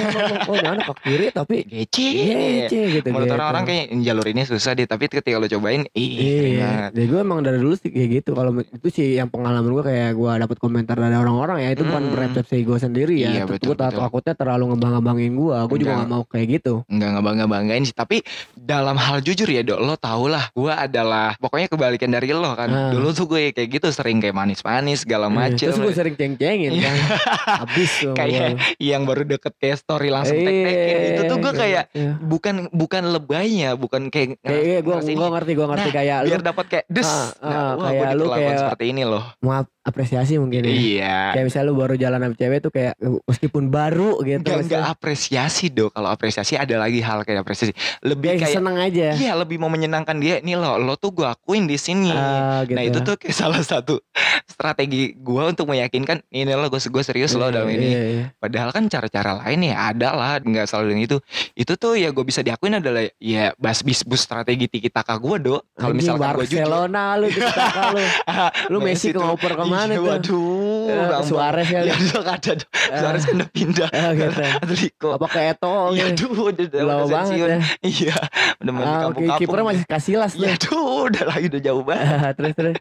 Oh, anak ke kiri tapi Gece. Gece gitu. Menurut gitu. orang-orang kayak jalur ini susah deh, tapi ketika lo cobain, ih, Iya, banget. jadi gue emang dari dulu sih kayak gitu. Kalau itu sih yang pengalaman gue kayak gue dapet komentar dari orang-orang ya itu bukan Hmm. persepsi gue sendiri ya. Iya, Terus betul, gue betul. takutnya terlalu ngebangga-banggain gue. Gue juga gak mau kayak gitu. Enggak ngebangga-banggain sih, tapi dalam hal jujur ya, Dok, lo tau lah, gue adalah pokoknya kebalikan dari lo kan. Ah. Dulu tuh gue kayak gitu sering kayak manis-manis segala Iya, macem. Terus gue sering ceng-cengin Iya. kan. Habis tuh. Kayak yang baru deket kayak story langsung Iya, tek-tekin. Itu tuh gue kayak iya. bukan bukan lebaynya, bukan kayak Kayak iya, gue gue ngerti gue ngerti Nah, kayak biar dapat kayak des. Ah, nah, ah, wah, kayak lu kayak- seperti ini loh. mau apresiasi mungkin ya. Iya. Kayak misalnya lu baru jalan sama cewek tuh kayak meskipun baru gitu. Enggak, enggak apresiasi dong. Kalau apresiasi ada lagi hal kayak apresiasi. Lebih Kayak kayak seneng aja. Iya lebih mau menyenangkan dia Nih lo Lo tuh gue akuin di sini Ah, gitu. Nah itu tuh kayak salah satu Strategi gue untuk meyakinkan Ini lo gue, gue serius lo dalam Iya, ini iya, iya. Padahal kan cara-cara lain ya ada lah Nggak selalu dengan itu Itu tuh ya gue bisa diakuin adalah Ya bas bis bus strategi tiki taka gue do Kalau misalkan gue jujur Barcelona lu kakak lu. Lu Messi ke ngoper iya, tuh? Waduh Bang, Suarez kali. Ya dok ada dok Suarez kan udah pindah Ah, gitu. Atletico Apa ke Eto Iya gitu. duh udah, udah, Lama udah banget ya. Iya Udah main Ah, kampung-kampung kipernya masih Casillas tuh. Ya tuh udah lagi udah jauh banget terus terus.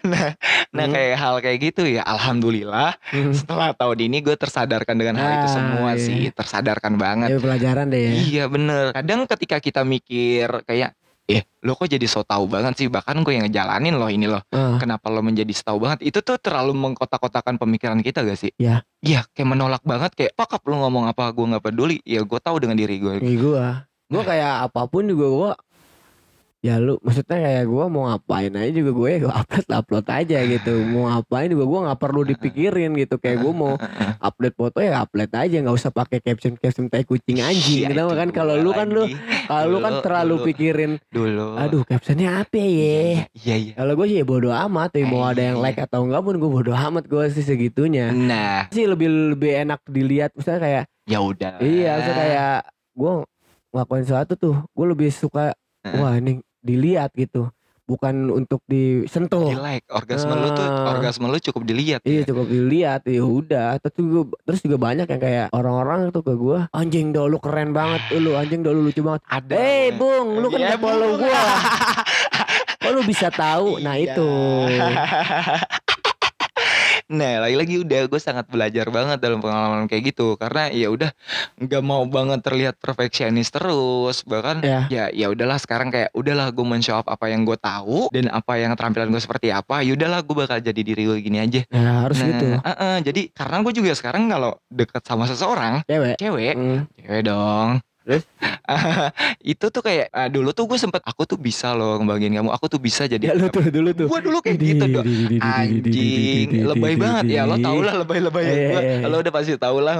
Nah, nah Hmm. kayak hal kayak gitu ya Alhamdulillah Hmm. setelah tahun ini gue tersadarkan dengan hal itu Ah, semua iya. sih Tersadarkan banget Ya pelajaran deh ya. Iya bener Kadang ketika kita mikir kayak Eh lo kok jadi so tau banget sih? Bahkan gue yang ngejalanin loh ini loh. Ah, Kenapa lo menjadi so tau banget? Itu tuh terlalu mengkotak-kotakan pemikiran kita gak sih? Ya. Iya kayak menolak banget Kayak pakap lo ngomong apa? Gue gak peduli. Ya gue tahu dengan diri gue kayak gua. Gua kayak apa pun juga gua Ya lu maksudnya kayak gua mau ngapain aja juga gue gua upload upload aja gitu. Mau ngapain juga gua nggak perlu dipikirin gitu. Kayak gua mau upload foto ya upload aja. Nggak usah pakai caption caption kayak kucing anjing. Iya, gitu itu kan kalau lu kan lu kalau lu kan terlalu dulu- pikirin Dulu. Aduh captionnya apa ya? Iya iya. Kalau gue sih ya bodo amat ya mau ada yang Iya. like atau enggak pun gue bodo amat gue sih segitunya. Nah. Sih lebih lebih enak dilihat misalnya kayak ya udah. Iya kayak gue ngelakuin sesuatu tuh gue lebih suka wah ini dilihat gitu bukan untuk disentuh. di like orgasme lu tuh Ah. orgasme lu cukup dilihat Iya ya. cukup dilihat ya udah terus juga terus juga banyak yang kayak orang-orang tuh ke gue anjing do lu keren banget lu anjing do lu lucu banget ada eh bung lu kan Iya, Bung. gue kok lu bisa tahu nah Iya. itu nah lagi-lagi udah gue sangat belajar banget dalam pengalaman kayak gitu. Karena ya udah nggak mau banget terlihat perfeksionis terus. Bahkan ya. ya ya udahlah sekarang kayak udahlah gue men-show up apa yang gue tahu dan apa yang tampilan gue seperti apa ya udahlah gue bakal jadi diri gue gini aja. Ya harus nah gitu. eh-eh, jadi karena gue juga sekarang kalau deket sama seseorang cewek. cewek Hmm. cewek dong Terus? itu tuh kayak ah, dulu tuh gue sempet aku tuh bisa loh ngebagiin kamu aku tuh bisa jadi Ya lu tuh dulu tuh. gue dulu kayak gitu dong anjing lebay banget ya lo tau lah lebay-lebay Iya, gue iya, iya. lo udah pasti tau lah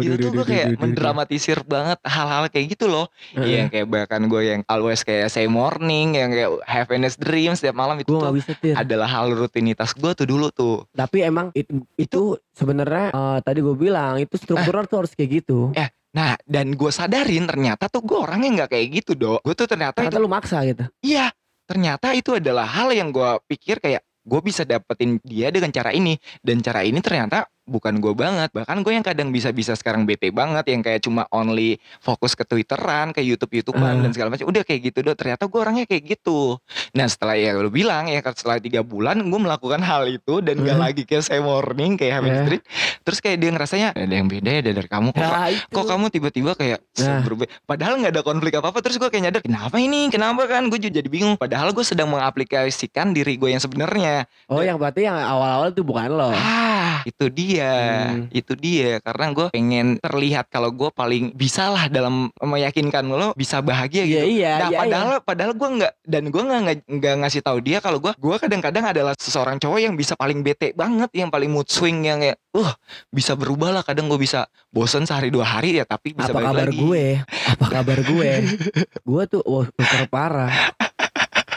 itu tuh gue kayak mendrama mendramatisir banget hal-hal kayak gitu loh yang kayak bahkan gue yang always kayak say morning yang kayak have a nice dream setiap malam itu Gue tuh gak bisa tir. adalah hal rutinitas gue tuh dulu tuh Tapi emang itu, itu sebenarnya eh, tadi gue bilang itu struktural tuh harus kayak gitu. Nah dan gue sadarin ternyata tuh gue orangnya nggak kayak gitu dok gue tuh ternyata itu Ternyata lu maksa gitu. Iya, ternyata itu adalah hal yang gue pikir kayak gue bisa dapetin dia dengan cara ini dan cara ini ternyata bukan gue banget bahkan gue yang kadang bisa-bisa sekarang bete banget yang kayak cuma only fokus ke twitteran ke youtube youtubean Ah. dan segala macam udah kayak gitu dong ternyata gue orangnya kayak gitu nah setelah ya lo bilang ya setelah tiga bulan gue melakukan hal itu dan gak Ah. lagi kayak saya morning kayak Happy Ya. Street terus kayak dia ngerasanya ada yang beda ya dari kamu kok itu. kok kamu tiba-tiba kayak Nah. berubah padahal nggak ada konflik apa apa terus gue kayak nyadar kenapa ini kenapa kan gue juga jadi bingung padahal gue sedang mengaplikasikan diri gue yang sebenarnya Oh yang berarti yang awal-awal itu bukan lo. ah itu dia Hmm. itu dia karena gue pengen terlihat kalau gue paling bisa lah dalam meyakinkan lo bisa bahagia Iya gitu iya. Nah iya, padahal iya. padahal gue nggak dan gue nggak nggak- ngasih tahu dia kalau gue gue kadang-kadang adalah seseorang cowok yang bisa paling bete banget yang paling mood swing yang kayak uh bisa berubah lah kadang gue bisa bosen sehari dua hari ya tapi bisa Apa balik kabar lagi. gue? Apa kabar gue? gue tuh wah super parah.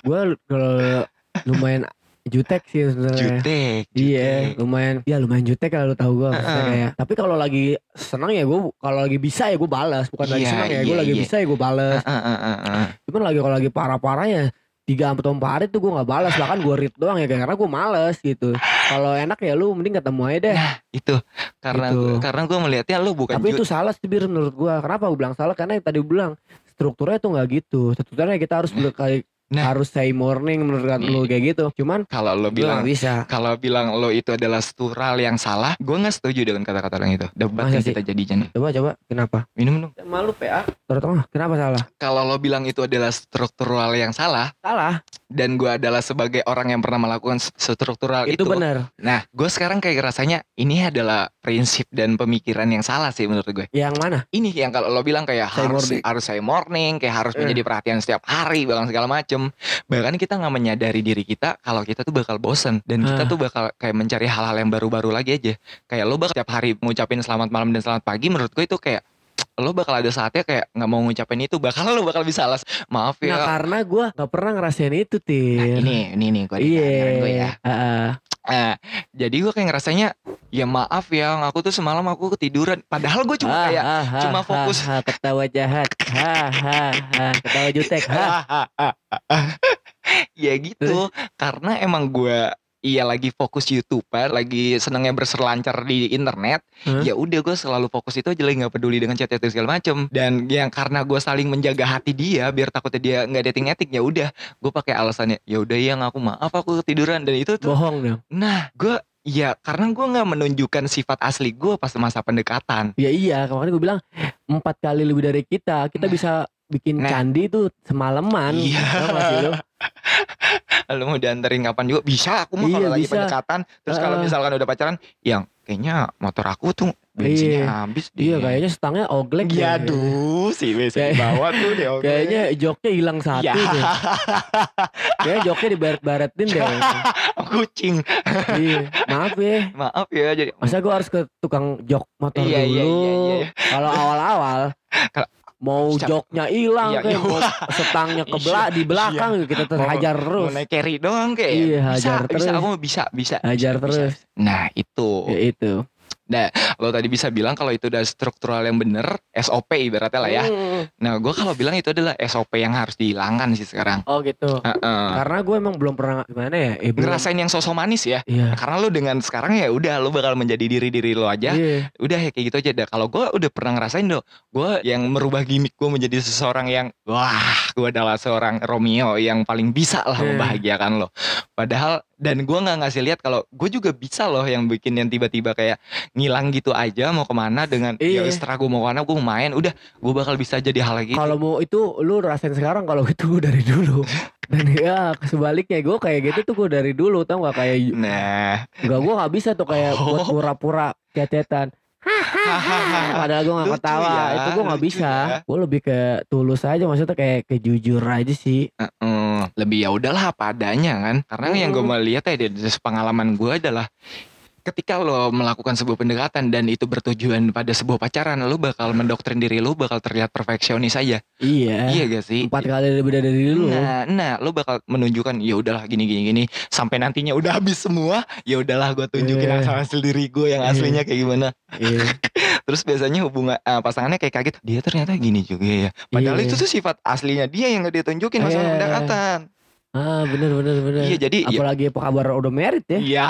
Gue kalau lumayan jutek sih sebenarnya. Jutek, Iya, jutek. lumayan. Ya lumayan jutek kalau lu tahu gue. maksudnya Heeh. kayak. Tapi kalau lagi senang ya gue, kalau lagi bisa ya gue balas. Bukan lagi Iya, senang ya, gue iya, lagi iya. bisa ya gue balas. Heeh, heeh, heeh. Cuman lagi kalau lagi parah-parahnya tiga atau empat hari tuh gue nggak balas bahkan gue read doang ya karena gue males gitu kalau enak ya lu mending ketemu aja deh itu karena Gitu. gua- karena gue melihatnya lo bukan tapi itu salah sih Bir menurut gue kenapa gue bilang salah karena yang tadi gue bilang strukturnya tuh nggak gitu strukturnya kita harus berkali Nah. harus say morning menurut lu kayak gitu. Cuman kalau lo bilang bisa. kalau bilang lo itu adalah struktural yang salah gue nggak setuju dengan kata-kata orang itu. Debat yang sih? kita jadinya nih coba coba. Kenapa? Minum dong. Malu PA terutama kenapa salah? Kalau lo bilang itu adalah struktural yang salah salah. dan gue adalah sebagai orang yang pernah melakukan struktural itu, itu, benar. nah gue sekarang kayak rasanya ini adalah prinsip dan pemikiran yang salah sih menurut gue. Yang mana? Ini yang kalau lo bilang kayak Say harus morning. harus saya morning kayak harus Eh. menjadi perhatian setiap hari bahkan segala macem bahkan kita nggak menyadari diri kita kalau kita tuh bakal bosen. Dan kita Ah. tuh bakal kayak mencari hal-hal yang baru-baru lagi aja. Kayak lo bakal setiap hari ngucapin selamat malam dan selamat pagi menurut gue itu kayak lo bakal ada saatnya kayak nggak mau ngucapin itu. Bakal lo bakal bisa alas maaf ya. Nah karena gue nggak pernah ngerasain itu Nah, Tir ini ini nih gue iya. gue ya. Heeh. Eh, jadi gue kayak ngerasanya ya maaf ya aku tuh semalam aku ketiduran. Padahal gue cuma Ah, kayak ah, ah, cuma ah, fokus. ah, ketawa jahat. Ha ha ha ketawa jutek ha. Ya gitu. Karena emang gue Iya lagi fokus youtuber, lagi senengnya berselancar di internet. Hah? Ya udah gue selalu fokus itu aja lagi nggak peduli dengan chat chat segala macem. Dan yang karena gue saling menjaga hati dia, biar takutnya dia nggak dating etik ya udah. Gue pakai alasannya, ya udah yang aku maaf aku ketiduran dan itu tuh. bohong dong Nah gue ya karena gue nggak menunjukkan sifat asli gue pas masa pendekatan. ya iya kemarin gue bilang empat kali lebih dari kita kita Nah. bisa bikin Nah. candi tuh semalaman Iya. Gak lu? Mau dianterin kapan juga bisa aku mah Iya, kalau lagi bisa. pendekatan terus kalau Ah. misalkan udah pacaran yang kayaknya motor aku tuh bensinnya Iya. habis iya deh. kayaknya stangnya oglek. Ya aduh si Kayak- bawah tuh deh oke. kayaknya joknya hilang satu ya deh kayaknya joknya dibaret-baretin deh kucing iya maaf ya maaf ya jadi masa gue harus ke tukang jok motor Iya, iya, dulu iya, iya. kalau awal-awal Kalau- mau Siap. joknya hilang Iya, kayak iya. mau setangnya ke bela- di belakang kita terhajar terus mau naik carry doang kayak Iya, bisa hajar bisa terus. aku bisa bisa Hajar bisa, bisa. terus. nah itu ya itu lo tadi bisa bilang kalau itu udah struktural yang bener SOP ibaratnya lah ya. Hmm. nah gue kalau bilang itu adalah SOP yang harus dihilangkan sih sekarang. Oh gitu. Heeh. karena gue emang belum pernah gimana ya eh, belum- ngerasain yang sosok manis ya? Iya. Karena lo dengan sekarang ya udah lo bakal menjadi diri diri lo aja. Iya. Udah ya kayak gitu aja. Dah kalau gue udah pernah ngerasain do gue yang merubah gimmick gue menjadi seseorang yang wah gue adalah seorang Romeo yang paling bisa lah Hmm. membahagiakan lo. Padahal dan gue nggak ngasih lihat kalau gue juga bisa loh yang bikin yang tiba-tiba kayak ngilang gitu aja mau ke mana dengan ya Iya. setelah gue mau ke mana gue main udah gue bakal bisa jadi hal lagi kalau mau itu lu rasain sekarang kalau itu gue dari dulu dan ya sebaliknya gue kayak gitu tuh gue dari dulu tau gak kayak nah Enggak gue gak bisa tuh kayak Oh. buat pura-pura cecetan Padahal gue gak ketawa. ya, itu gue gak lucu bisa. ya. Gue lebih ke tulus aja maksudnya kayak ke jujur aja sih. Heeh, lebih ya udahlah apa adanya kan. Karena yang gue mau lihat ya dari pengalaman gue adalah ketika lo melakukan sebuah pendekatan dan itu bertujuan pada sebuah pacaran, lo bakal mendoktrin diri lo bakal terlihat perfeksionis aja. Iya. Iya gak sih? Empat kali lebih dari dulu. Nah, nah, lo bakal menunjukkan ya udahlah gini gini gini sampai nantinya udah habis semua, ya udahlah gue tunjukin Iya. asal hasil diri gue yang aslinya kayak gimana. Iya. Terus biasanya hubungan eh, pasangannya kayak kaget, dia ternyata gini juga ya. Padahal Iya. itu tuh sifat aslinya dia yang gak dia tunjukin masalah Iya. pendekatan. Ah bener bener bener. Iya jadi ya, Apalagi apa kabar udah merit ya? ya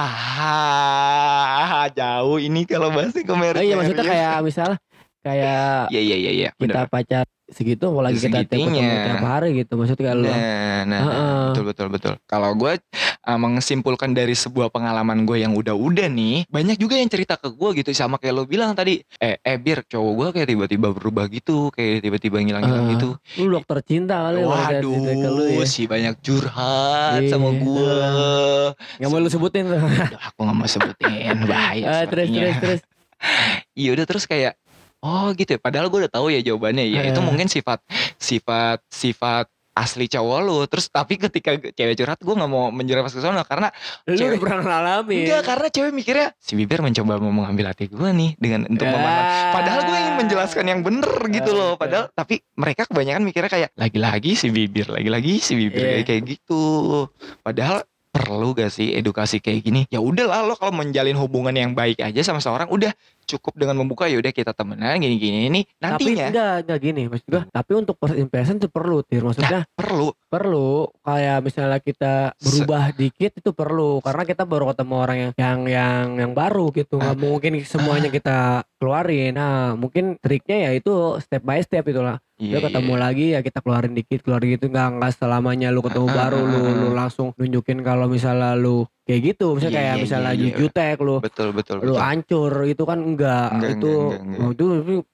jauh ini kalau bahasnya ke Oh, iya maksudnya kayak misalnya kayak Iya iya iya iya. kita bener. pacar segitu apalagi kita tiap hari gitu maksudnya kalau Nah, nah, nah, Heeh. betul betul betul. Kalau gue uh, menyimpulkan dari sebuah pengalaman gue yang udah-udah nih, banyak juga yang cerita ke gue gitu sama kayak lo bilang tadi, eh eh bir cowok gue kayak tiba-tiba berubah gitu, kayak tiba-tiba ngilang-ngilang Ah, gitu. lu dokter cinta kali cerita ke lu Waduh, ya. si banyak curhat sama Iya. gue. Nggak mau lu sebutin. Aku nggak mau sebutin bahaya. Ah, terus terus terus. Iya udah terus kayak oh gitu ya. Padahal gue udah tahu ya jawabannya ya. Itu Heeh. mungkin sifat sifat sifat asli cowok lu. Terus tapi ketika cewek curhat gue nggak mau menjelaskan ke sana karena Lu Cewek. udah pernah ngalamin. enggak karena cewek mikirnya si bibir mencoba mau mengambil hati gue nih dengan untuk memanfaatkan Ya. Padahal gue ingin menjelaskan yang bener gitu loh. Padahal tapi mereka kebanyakan mikirnya kayak lagi-lagi si bibir, lagi-lagi si bibir kayak kayak gitu. Padahal perlu gak sih edukasi kayak gini? Ya udahlah lo kalau menjalin hubungan yang baik aja sama seorang udah cukup dengan membuka ya udah kita temenan gini-gini. Ini Tapi nantinya enggak enggak gini maksud gua. Tapi untuk first impression itu perlu, Tir. Maksudnya perlu. perlu. Kayak misalnya kita berubah dikit itu perlu karena kita baru ketemu orang yang yang yang, yang baru gitu. Nggak mungkin semuanya kita keluarin. Nah mungkin triknya ya itu step by step itulah Iya, Lu ketemu lagi ya kita keluarin dikit keluarin gitu. Nggak nggak selamanya lu ketemu Ah, baru lu ah, ah. lu langsung nunjukin kalau misalnya lu kayak gitu misalnya Iya, kayak iya, misalnya iya, iya. jutek lu betul betul lu betul. hancur itu kan enggak, Enggak, itu enggak, enggak, enggak. oh, itu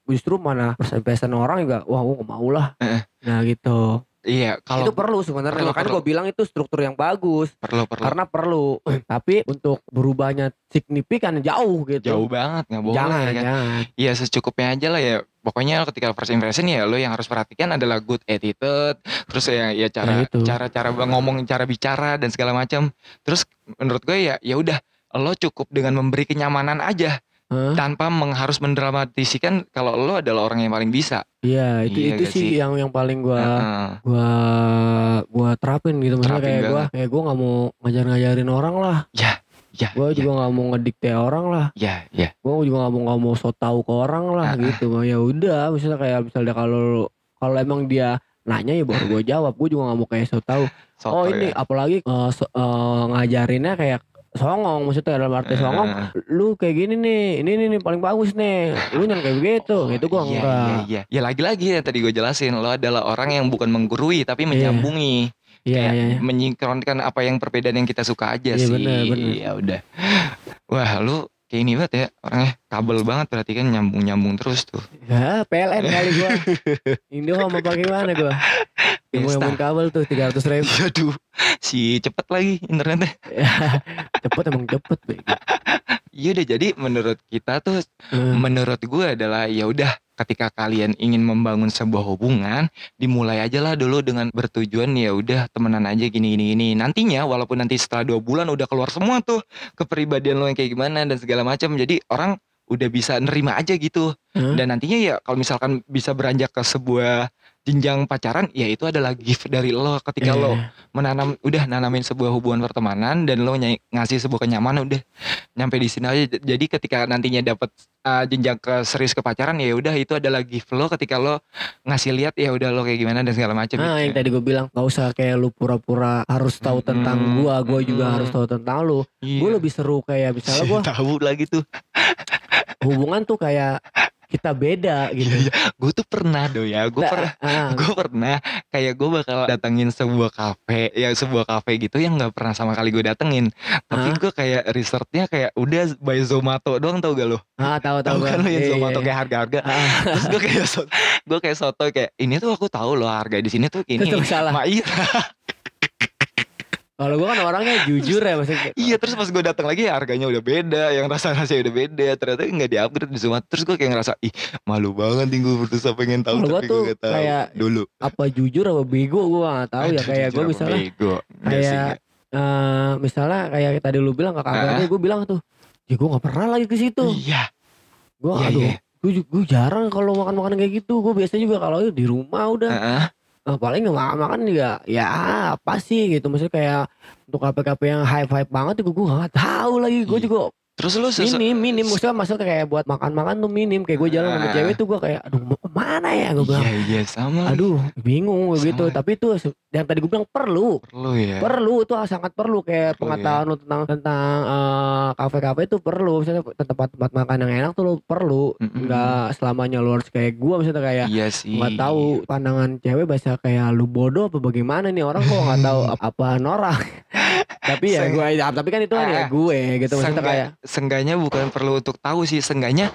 justru mana persen orang juga wah gua nggak mau lah Heeh. nah gitu Iya, kalau itu perlu sebenarnya makanya gue bilang itu struktur yang bagus perlu perlu karena perlu tapi untuk berubahnya signifikan jauh gitu jauh banget nggak boleh jangan kan. jangan Ya secukupnya aja lah ya. Pokoknya ketika first impression ya lo yang harus perhatikan adalah good attitude, terus ya ya cara Ya, itu. cara cara ngomong, cara bicara dan segala macam. Terus menurut gue ya ya udah lo cukup dengan memberi kenyamanan aja Hah? tanpa meng, harus mendramatisikan kalau lo adalah orang yang paling bisa. iya itu Iya itu sih sih? yang yang paling gua Heeh. gua gua terapin gitu maksudnya Terapin kayak gua banget. kayak gua nggak mau ngajar-ngajarin orang lah ya, ya, gua ya, juga nggak mau ngedikte orang lah ya, ya. gua juga nggak mau nggak mau so tau ke orang lah Ah, ah. gitu ya udah misalnya kayak misalnya kalau kalau emang dia nanya ya baru gua jawab gua juga nggak mau kayak so tau Soto oh ini ya. apalagi eh, so- eh, ngajarinnya kayak songong maksudnya dalam arti songong Heeh. lu kayak gini nih ini nih, nih paling bagus nih lu jangan kayak begitu gitu gua iya, enggak Iya, iya. Ya lagi-lagi yang tadi gue jelasin, lo adalah orang yang bukan menggurui tapi Iya. menyambungi. Iya kayak iya iya. menyingkronkan apa yang perbedaan yang kita suka aja Iya, sih. bener, bener. Ya udah. Wah, lu kayak ini banget ya orangnya kabel banget berarti kan nyambung-nyambung terus tuh. ya PLN kali gua Indo mau pakai mana gua Pesta. mau kabel tuh tiga ratus ribu Aduh, si cepet lagi internetnya. cepet emang cepet. Iya udah jadi menurut kita tuh Hmm. menurut gue adalah ya udah ketika kalian ingin membangun sebuah hubungan dimulai aja lah dulu dengan bertujuan ya udah temenan aja gini gini gini nantinya walaupun nanti setelah dua bulan udah keluar semua tuh kepribadian lo yang kayak gimana dan segala macam jadi orang udah bisa nerima aja gitu Hah? dan nantinya ya kalau misalkan bisa beranjak ke sebuah jenjang pacaran ya itu adalah gift dari lo ketika lo Iya. menanam udah nanamin sebuah hubungan pertemanan dan lo nyai- ngasih sebuah kenyamanan udah nyampe di sini aja jadi ketika nantinya dapat uh, jenjang ke serius ke pacaran ya udah itu adalah gift lo ketika lo ngasih lihat ya udah lo kayak gimana dan segala macam Nah gitu. yang tadi gue bilang Gak usah kayak lu pura-pura harus tahu tentang Mm-mm, gua Gue juga mm-mm. harus tahu tentang lu Iya. Gue lebih seru kayak misalnya gue tahu lagi tuh hubungan tuh kayak kita beda gitu. Iya, gue tuh pernah do ya. Gue Nah, pernah ah, gue pernah kayak gue bakal datengin sebuah kafe ya sebuah kafe gitu yang nggak pernah sama kali gue datengin. Tapi Hah? gue kayak researchnya kayak udah by Zomato doang tau gak lo? Ah, tahu tahu kan lo yang Iya, Zomato iya. kayak harga-harga? Ah, terus gue kayak gue kayak soto kayak ini tuh aku tahu loh harga di sini tuh ini Tetep salah. Iya Kalau gue kan orangnya jujur ya maksudnya. Iya terus pas gue datang lagi harganya udah beda, yang rasa rasanya udah beda, ternyata nggak di upgrade di semua. Terus gue kayak ngerasa ih malu banget nih gue berusaha pengen tahu gua tapi gue gak tahu kayak dulu. Apa jujur apa bego gue gak tahu ya Aduh, kayak gue misalnya bego. Nggak kayak nggak. eh misalnya kayak tadi lu bilang kakak Ah. gue bilang tuh, ya gue gak pernah lagi ke situ. Iya. Gue Iya, aduh, iya. gue gue jarang kalau makan makan kayak gitu. Gue biasanya juga kalau di rumah udah. Heeh. Eh, paling makan makan juga ya apa sih gitu maksudnya kayak untuk KP-KP yang hype hype banget juga gue gak tahu lagi gue Iya. juga Terus lu sesu- minim minim. Maksudnya maksudnya kayak buat makan makan tuh minim. Kayak gue jalan sama Ah. cewek tuh gue kayak aduh mau ke mana ya? Gue bilang. Iya iya sama. aduh bingung Sama gitu. Tapi itu se- yang tadi gue bilang perlu. Perlu ya. perlu itu sangat perlu. Kayak Perlu, pengetahuan lu tentang tentang eh, kafe-kafe itu perlu. Misalnya tempat-tempat makan yang enak tuh lu perlu. Mm-mm. nggak selamanya lu harus kayak gue misalnya kayak Iya sih. nggak tahu pandangan cewek bahasa kayak lu bodoh apa bagaimana nih orang kok nggak tahu ap- apa norak tapi ya Seng- gue tapi kan itu kan ya Ah, gue gitu. Maksudnya kayak Sengganya bukan perlu untuk tahu sih, sengganya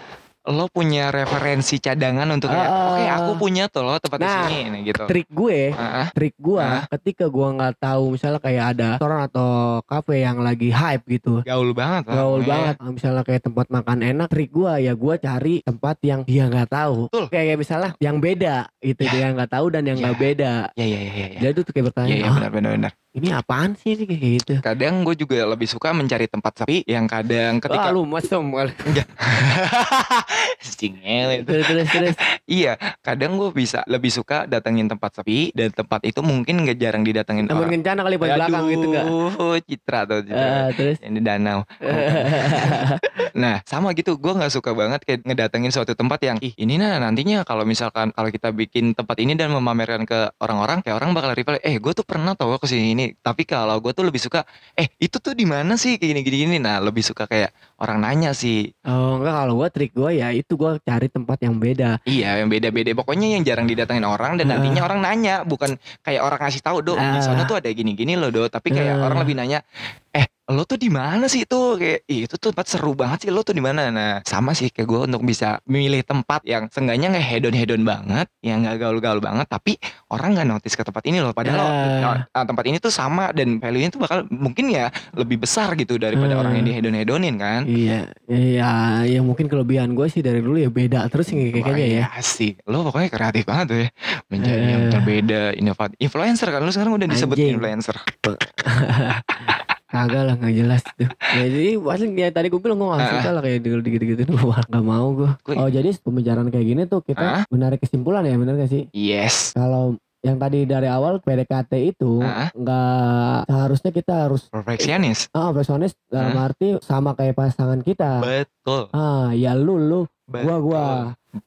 lo punya referensi cadangan untuk kayak, Ah, oke ah, aku punya tuh lo tempat di Nah, sini nih gitu. trik gue ah. trik gue Ah. ketika gue nggak tahu misalnya kayak ada restoran atau kafe yang lagi hype gitu gaul banget lah gaul pokoknya. banget Ah, misalnya kayak tempat makan enak trik gue ya gue cari tempat yang dia nggak tahu Betul. kayak misalnya yang beda itu Ya. dia nggak tahu dan yang Ya. nggak beda Iya iya iya iya. jadi tuh kayak bertanya Iya iya "Ah, benar benar benar. ini apaan sih kayak gitu Kadang gue juga lebih suka mencari tempat sepi yang kadang Wah ketika lu mesem Singel itu. terus terus terus Iya, kadang gue bisa lebih suka datengin tempat sepi dan tempat itu mungkin gak jarang didatengin namun orang. kencana kali paling belakang gitu enggak Aduh, Citra tuh Citra. Eh, terus yang di danau. Nah, sama gitu. Gue nggak suka banget kayak ngedatengin suatu tempat yang ih ini nah nantinya kalau misalkan kalau kita bikin tempat ini dan memamerkan ke orang-orang, kayak orang bakal reply, eh gue tuh pernah tau ke sini ini. Tapi kalau gue tuh lebih suka, eh itu tuh di mana sih kayak gini gini gini. Nah, lebih suka kayak orang nanya sih. oh enggak kalau gua trik gua ya itu gua cari tempat yang beda Iya, yang beda-beda. Pokoknya yang jarang didatengin orang dan Ah. nantinya orang nanya, bukan kayak orang ngasih tahu, "Do, di sana tuh ada gini-gini loh, Do." Tapi kayak Ah. orang lebih nanya, "Eh, lo tuh di mana sih itu?" Kayak, "Ih, itu tuh tempat seru banget sih, lo tuh di mana?" Nah, sama sih kayak gue untuk bisa memilih tempat yang seenggaknya nggak hedon-hedon banget, yang nggak gaul-gaul banget, tapi orang nggak notice ke tempat ini loh. Padahal Ah. ah, tempat ini tuh sama dan value-nya tuh bakal mungkin ya lebih besar gitu daripada Ah. orang yang dihedon-hedonin kan. iya iya ya mungkin kelebihan gue sih dari dulu ya beda terus kayak Wah, kayaknya ya iya, asik. Lo pokoknya kreatif banget tuh ya. Menjadi yang Eh. berbeda, inovatif. Influencer kan lo sekarang udah disebut Anjing. influencer. kagak lah nggak jelas tuh. Ya, jadi paling ya tadi gue bilang gue nggak suka lah kayak gitu gitu wah nggak mau gue oh jadi pembicaraan kayak gini tuh kita menarik kesimpulan ya benar gak sih? Yes. kalau yang tadi dari awal PDKT itu nggak seharusnya kita harus Perfeksionis. ah profesionis dalam arti sama kayak pasangan kita. Betul. ah ya lu lu Betul. gua. Gua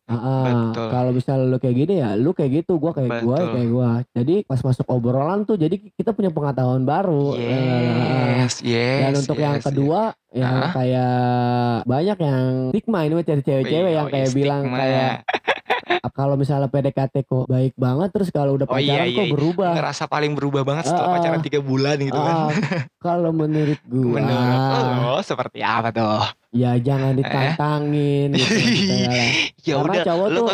Betul. kalau misalnya lu kayak gini ya lu kayak gitu gua kayak gua Betul. kayak gua jadi pas masuk obrolan tuh jadi kita punya pengetahuan baru Yes, yes. dan untuk yang yes, kedua yang Ah. kayak banyak yang stigma ini cewek-cewek yes. yang kayak bilang stigma. kayak kalau misalnya PDKT kok baik banget terus kalau udah Oh, iya, pacaran iya, kok iya. berubah ngerasa paling berubah banget setelah Ah, pacaran tiga bulan gitu kan. Ah, kalau menurut gua Menurut lo seperti apa tuh? ya jangan ditantangin gitu maksudnya lah. ya Karena udah, cowok tuh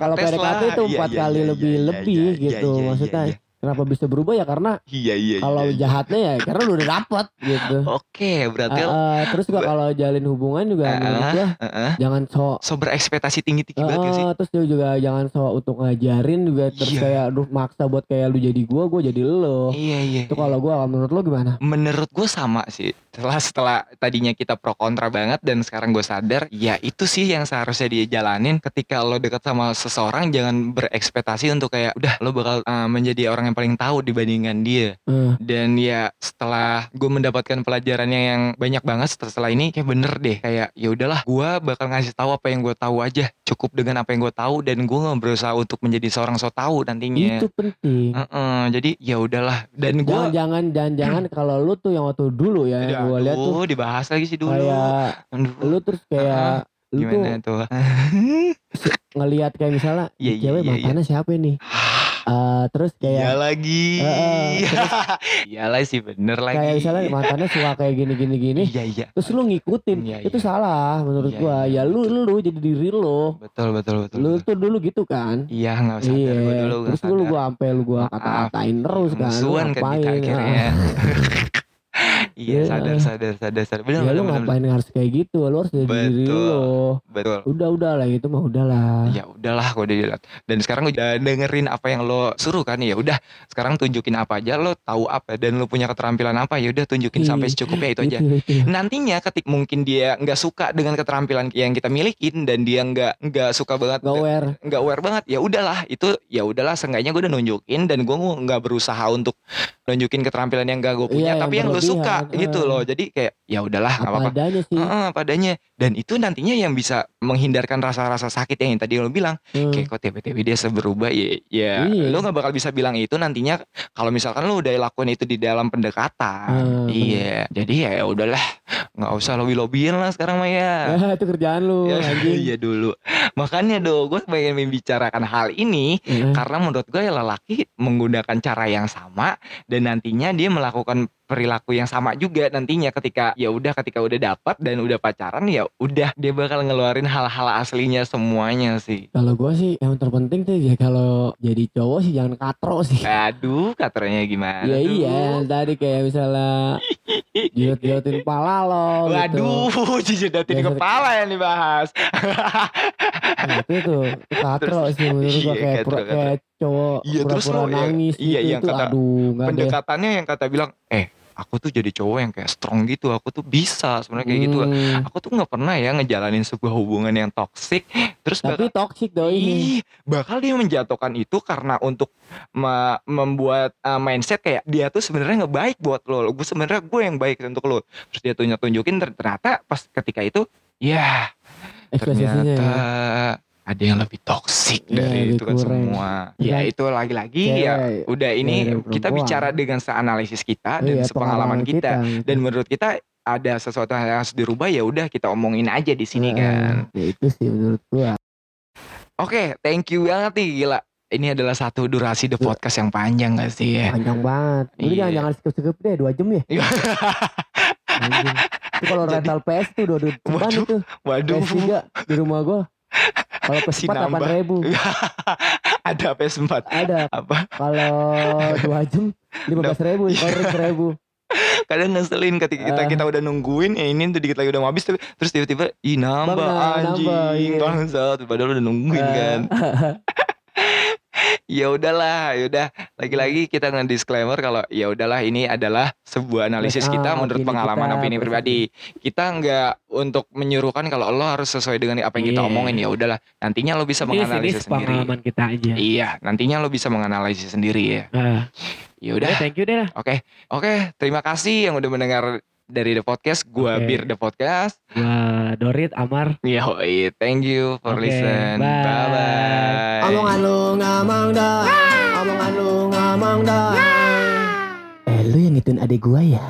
kalau PDKT lah. itu Iya, empat iya, kali iya, lebih iya, lebih gitu maksudnya. Kenapa bisa berubah ya karena Iya iya. kalau iya, iya. jahatnya ya karena lu udah dapet gitu Oke, berarti lo ah, terus juga kalau jalin hubungan juga Ah, menurut gua Heeh. jangan sok so berekspektasi tinggi tinggi banget gak sih? Terus dia juga jangan sok untuk ngajarin juga terus Iya. kayak aduh maksa buat kayak lu jadi gua gua jadi lo Iya iya. itu kalau gua menurut lu gimana menurut gue sama sih setelah setelah tadinya kita pro kontra banget dan sekarang gue sadar ya itu sih yang seharusnya dia jalanin ketika lo deket sama seseorang jangan berekspektasi untuk kayak udah lo bakal uh, menjadi orang yang paling tahu dibandingkan dia. Eh, dan ya setelah gue mendapatkan pelajarannya yang banyak banget setelah, ini kayak bener deh. Kayak ya udahlah gue bakal ngasih tahu apa yang gue tahu aja. Cukup dengan apa yang gue tahu dan gue nggak berusaha untuk menjadi seorang so tahu nantinya. Itu penting. Heeh, jadi ya udahlah. Dan gue jangan jangan jangan jangan kalau lu tuh yang waktu dulu ya yang gua lihat tuh dibahas lagi sih dulu. kayak Aduh, lu terus kayak lu tuh gimana tuh? ngelihat kayak misalnya Iya, "Ih, iya, cewek iya, iya. mantannya siapa nih Eh, terus Iya kayak lagi. Heeh, Iyalah sih bener lagi. kayak misalnya mantannya suka kayak gini gini gini Iya iya. terus lu ngikutin Iya, itu iya. salah menurut Iya, gua iya, ya lu lu jadi diri lu Betul betul betul. lu betul. tuh dulu gitu kan Iya nggak sadar iya dulu terus dulu gua sampai lu gua kata-katain terus kan Musuhan kan kita akhirnya. Iya Iya. sadar sadar sadar sadar. Bener ya bener lu bener. ngapain harus kayak gitu lu harus jadi diri Betul. lu Betul. udah udah lah itu mah udah lah Ya udahlah gue udah jelas. Dan sekarang udah dengerin apa yang lo suruh kan ya udah. Sekarang tunjukin apa aja lo tahu apa dan lo punya keterampilan apa ya udah tunjukin sampai Ih, secukupnya itu aja. itu, itu. Nantinya ketik mungkin dia nggak suka dengan keterampilan yang kita milikin dan dia nggak nggak suka banget Gak aware nggak aware banget ya udahlah itu ya udahlah seenggaknya gue udah nunjukin dan gue nggak berusaha untuk nunjukin keterampilan yang gak gue punya Iya, yang tapi yang gue suka berlebihan, gitu loh. Jadi kayak ya udahlah nggak apa apa-apa adanya sih. Heeh, padanya dan itu nantinya yang bisa menghindarkan rasa-rasa sakit yang tadi lo bilang. Hmm. kayak kok tiba-tiba dia seberubah ya ya Iya. lo nggak bakal bisa bilang itu nantinya kalau misalkan lo udah lakuin itu di dalam pendekatan. Hmm, iya jadi ya udahlah. Nggak usah lobby lobbyin lah sekarang mah ya Ah, itu kerjaan lu Ya, anjing. iya dulu. Makanya do gue pengen membicarakan hal ini Heeh. karena menurut gue ya lelaki menggunakan cara yang sama dan nantinya dia melakukan perilaku yang sama juga nantinya ketika ya udah ketika udah dapat dan udah pacaran ya udah dia bakal ngeluarin hal-hal aslinya semuanya sih Kalau gue sih yang terpenting tuh ya kalau jadi cowok sih jangan katro sih. aduh katanya gimana Ya tuh? iya tadi kayak misalnya jilat-jilatin pala lo gitu. waduh jijidatin Biasa- kepala yang dibahas Nah, itu tuh katro sih menurut Iya, gue kayak katro, kayak cowok Iya, terus pura-pura lo yang- nangis iya, gitu yang itu kata aduh deh. pendekatannya yang kata bilang eh aku tuh jadi cowok yang kayak strong gitu. Aku tuh bisa sebenarnya kayak gitu. Hmm, aku tuh nggak pernah ya ngejalanin sebuah hubungan yang toksik terus Tapi bakal, toxic doi. Ih, bakal dia menjatuhkan itu karena untuk me- membuat uh, mindset kayak dia tuh sebenarnya nggak baik buat lo. Gue sebenarnya gue yang baik untuk lo. Terus dia tunjuk tunjukin ternyata pas ketika itu ya Ekspresinya ternyata ya. Ada yang lebih toksik Iya, dari itu kan kurang. semua ya itu lagi-lagi cewek ya udah ini dari kita perempuan. bicara dengan seanalisis kita dan Iya, sepengalaman kita gitu. dan menurut kita ada sesuatu yang harus dirubah ya udah kita omongin aja di sini Nah, kan. Ya itu sih menurut gua. Oke, thank you banget nih gila. Ini adalah satu durasi the podcast yang panjang gak sih ya? Panjang banget. Udah Iya. jangan jangan skip-skip deh 2 jam ya. Itu kalau rental PS tuh udah udah ceban Waduh, itu. Waduh, PS3 di rumah gua. Kalau Si PS4 nambah. 8 ribu ada PS4 Ada apa? Kalau 2 jam 15 ribu Iya. Kalau 15 ribu Kadang ngeselin ketika kita Ah. kita udah nungguin ya ini tuh dikit lagi udah mau habis tapi terus tiba-tiba ih nambah anjing iya. bangsat padahal udah nungguin kan. Ya udahlah, ya udah. Lagi-lagi kita nge-disclaimer kalau ya udahlah ini adalah sebuah analisis Ah, kita menurut opini pengalaman kita, opini pribadi. Kita nggak untuk menyuruhkan kalau lo harus sesuai dengan apa yang kita Iya. omongin ya udahlah. Nantinya lo bisa menganalisis sendiri. pengalaman kita aja Iya, nantinya lo bisa menganalisis sendiri ya. nah, Ya udah. thank you deh lah Oke, oke. Terima kasih yang udah mendengar dari the podcast. Gua Oke. Bir the podcast. Gua Dorit Amar Yoi, thank you for Oke, listen. bye. Bye bye. Omongan lu ngomong dah Omongan lu ngomong dah Eh lu yang ngituin adik gua ya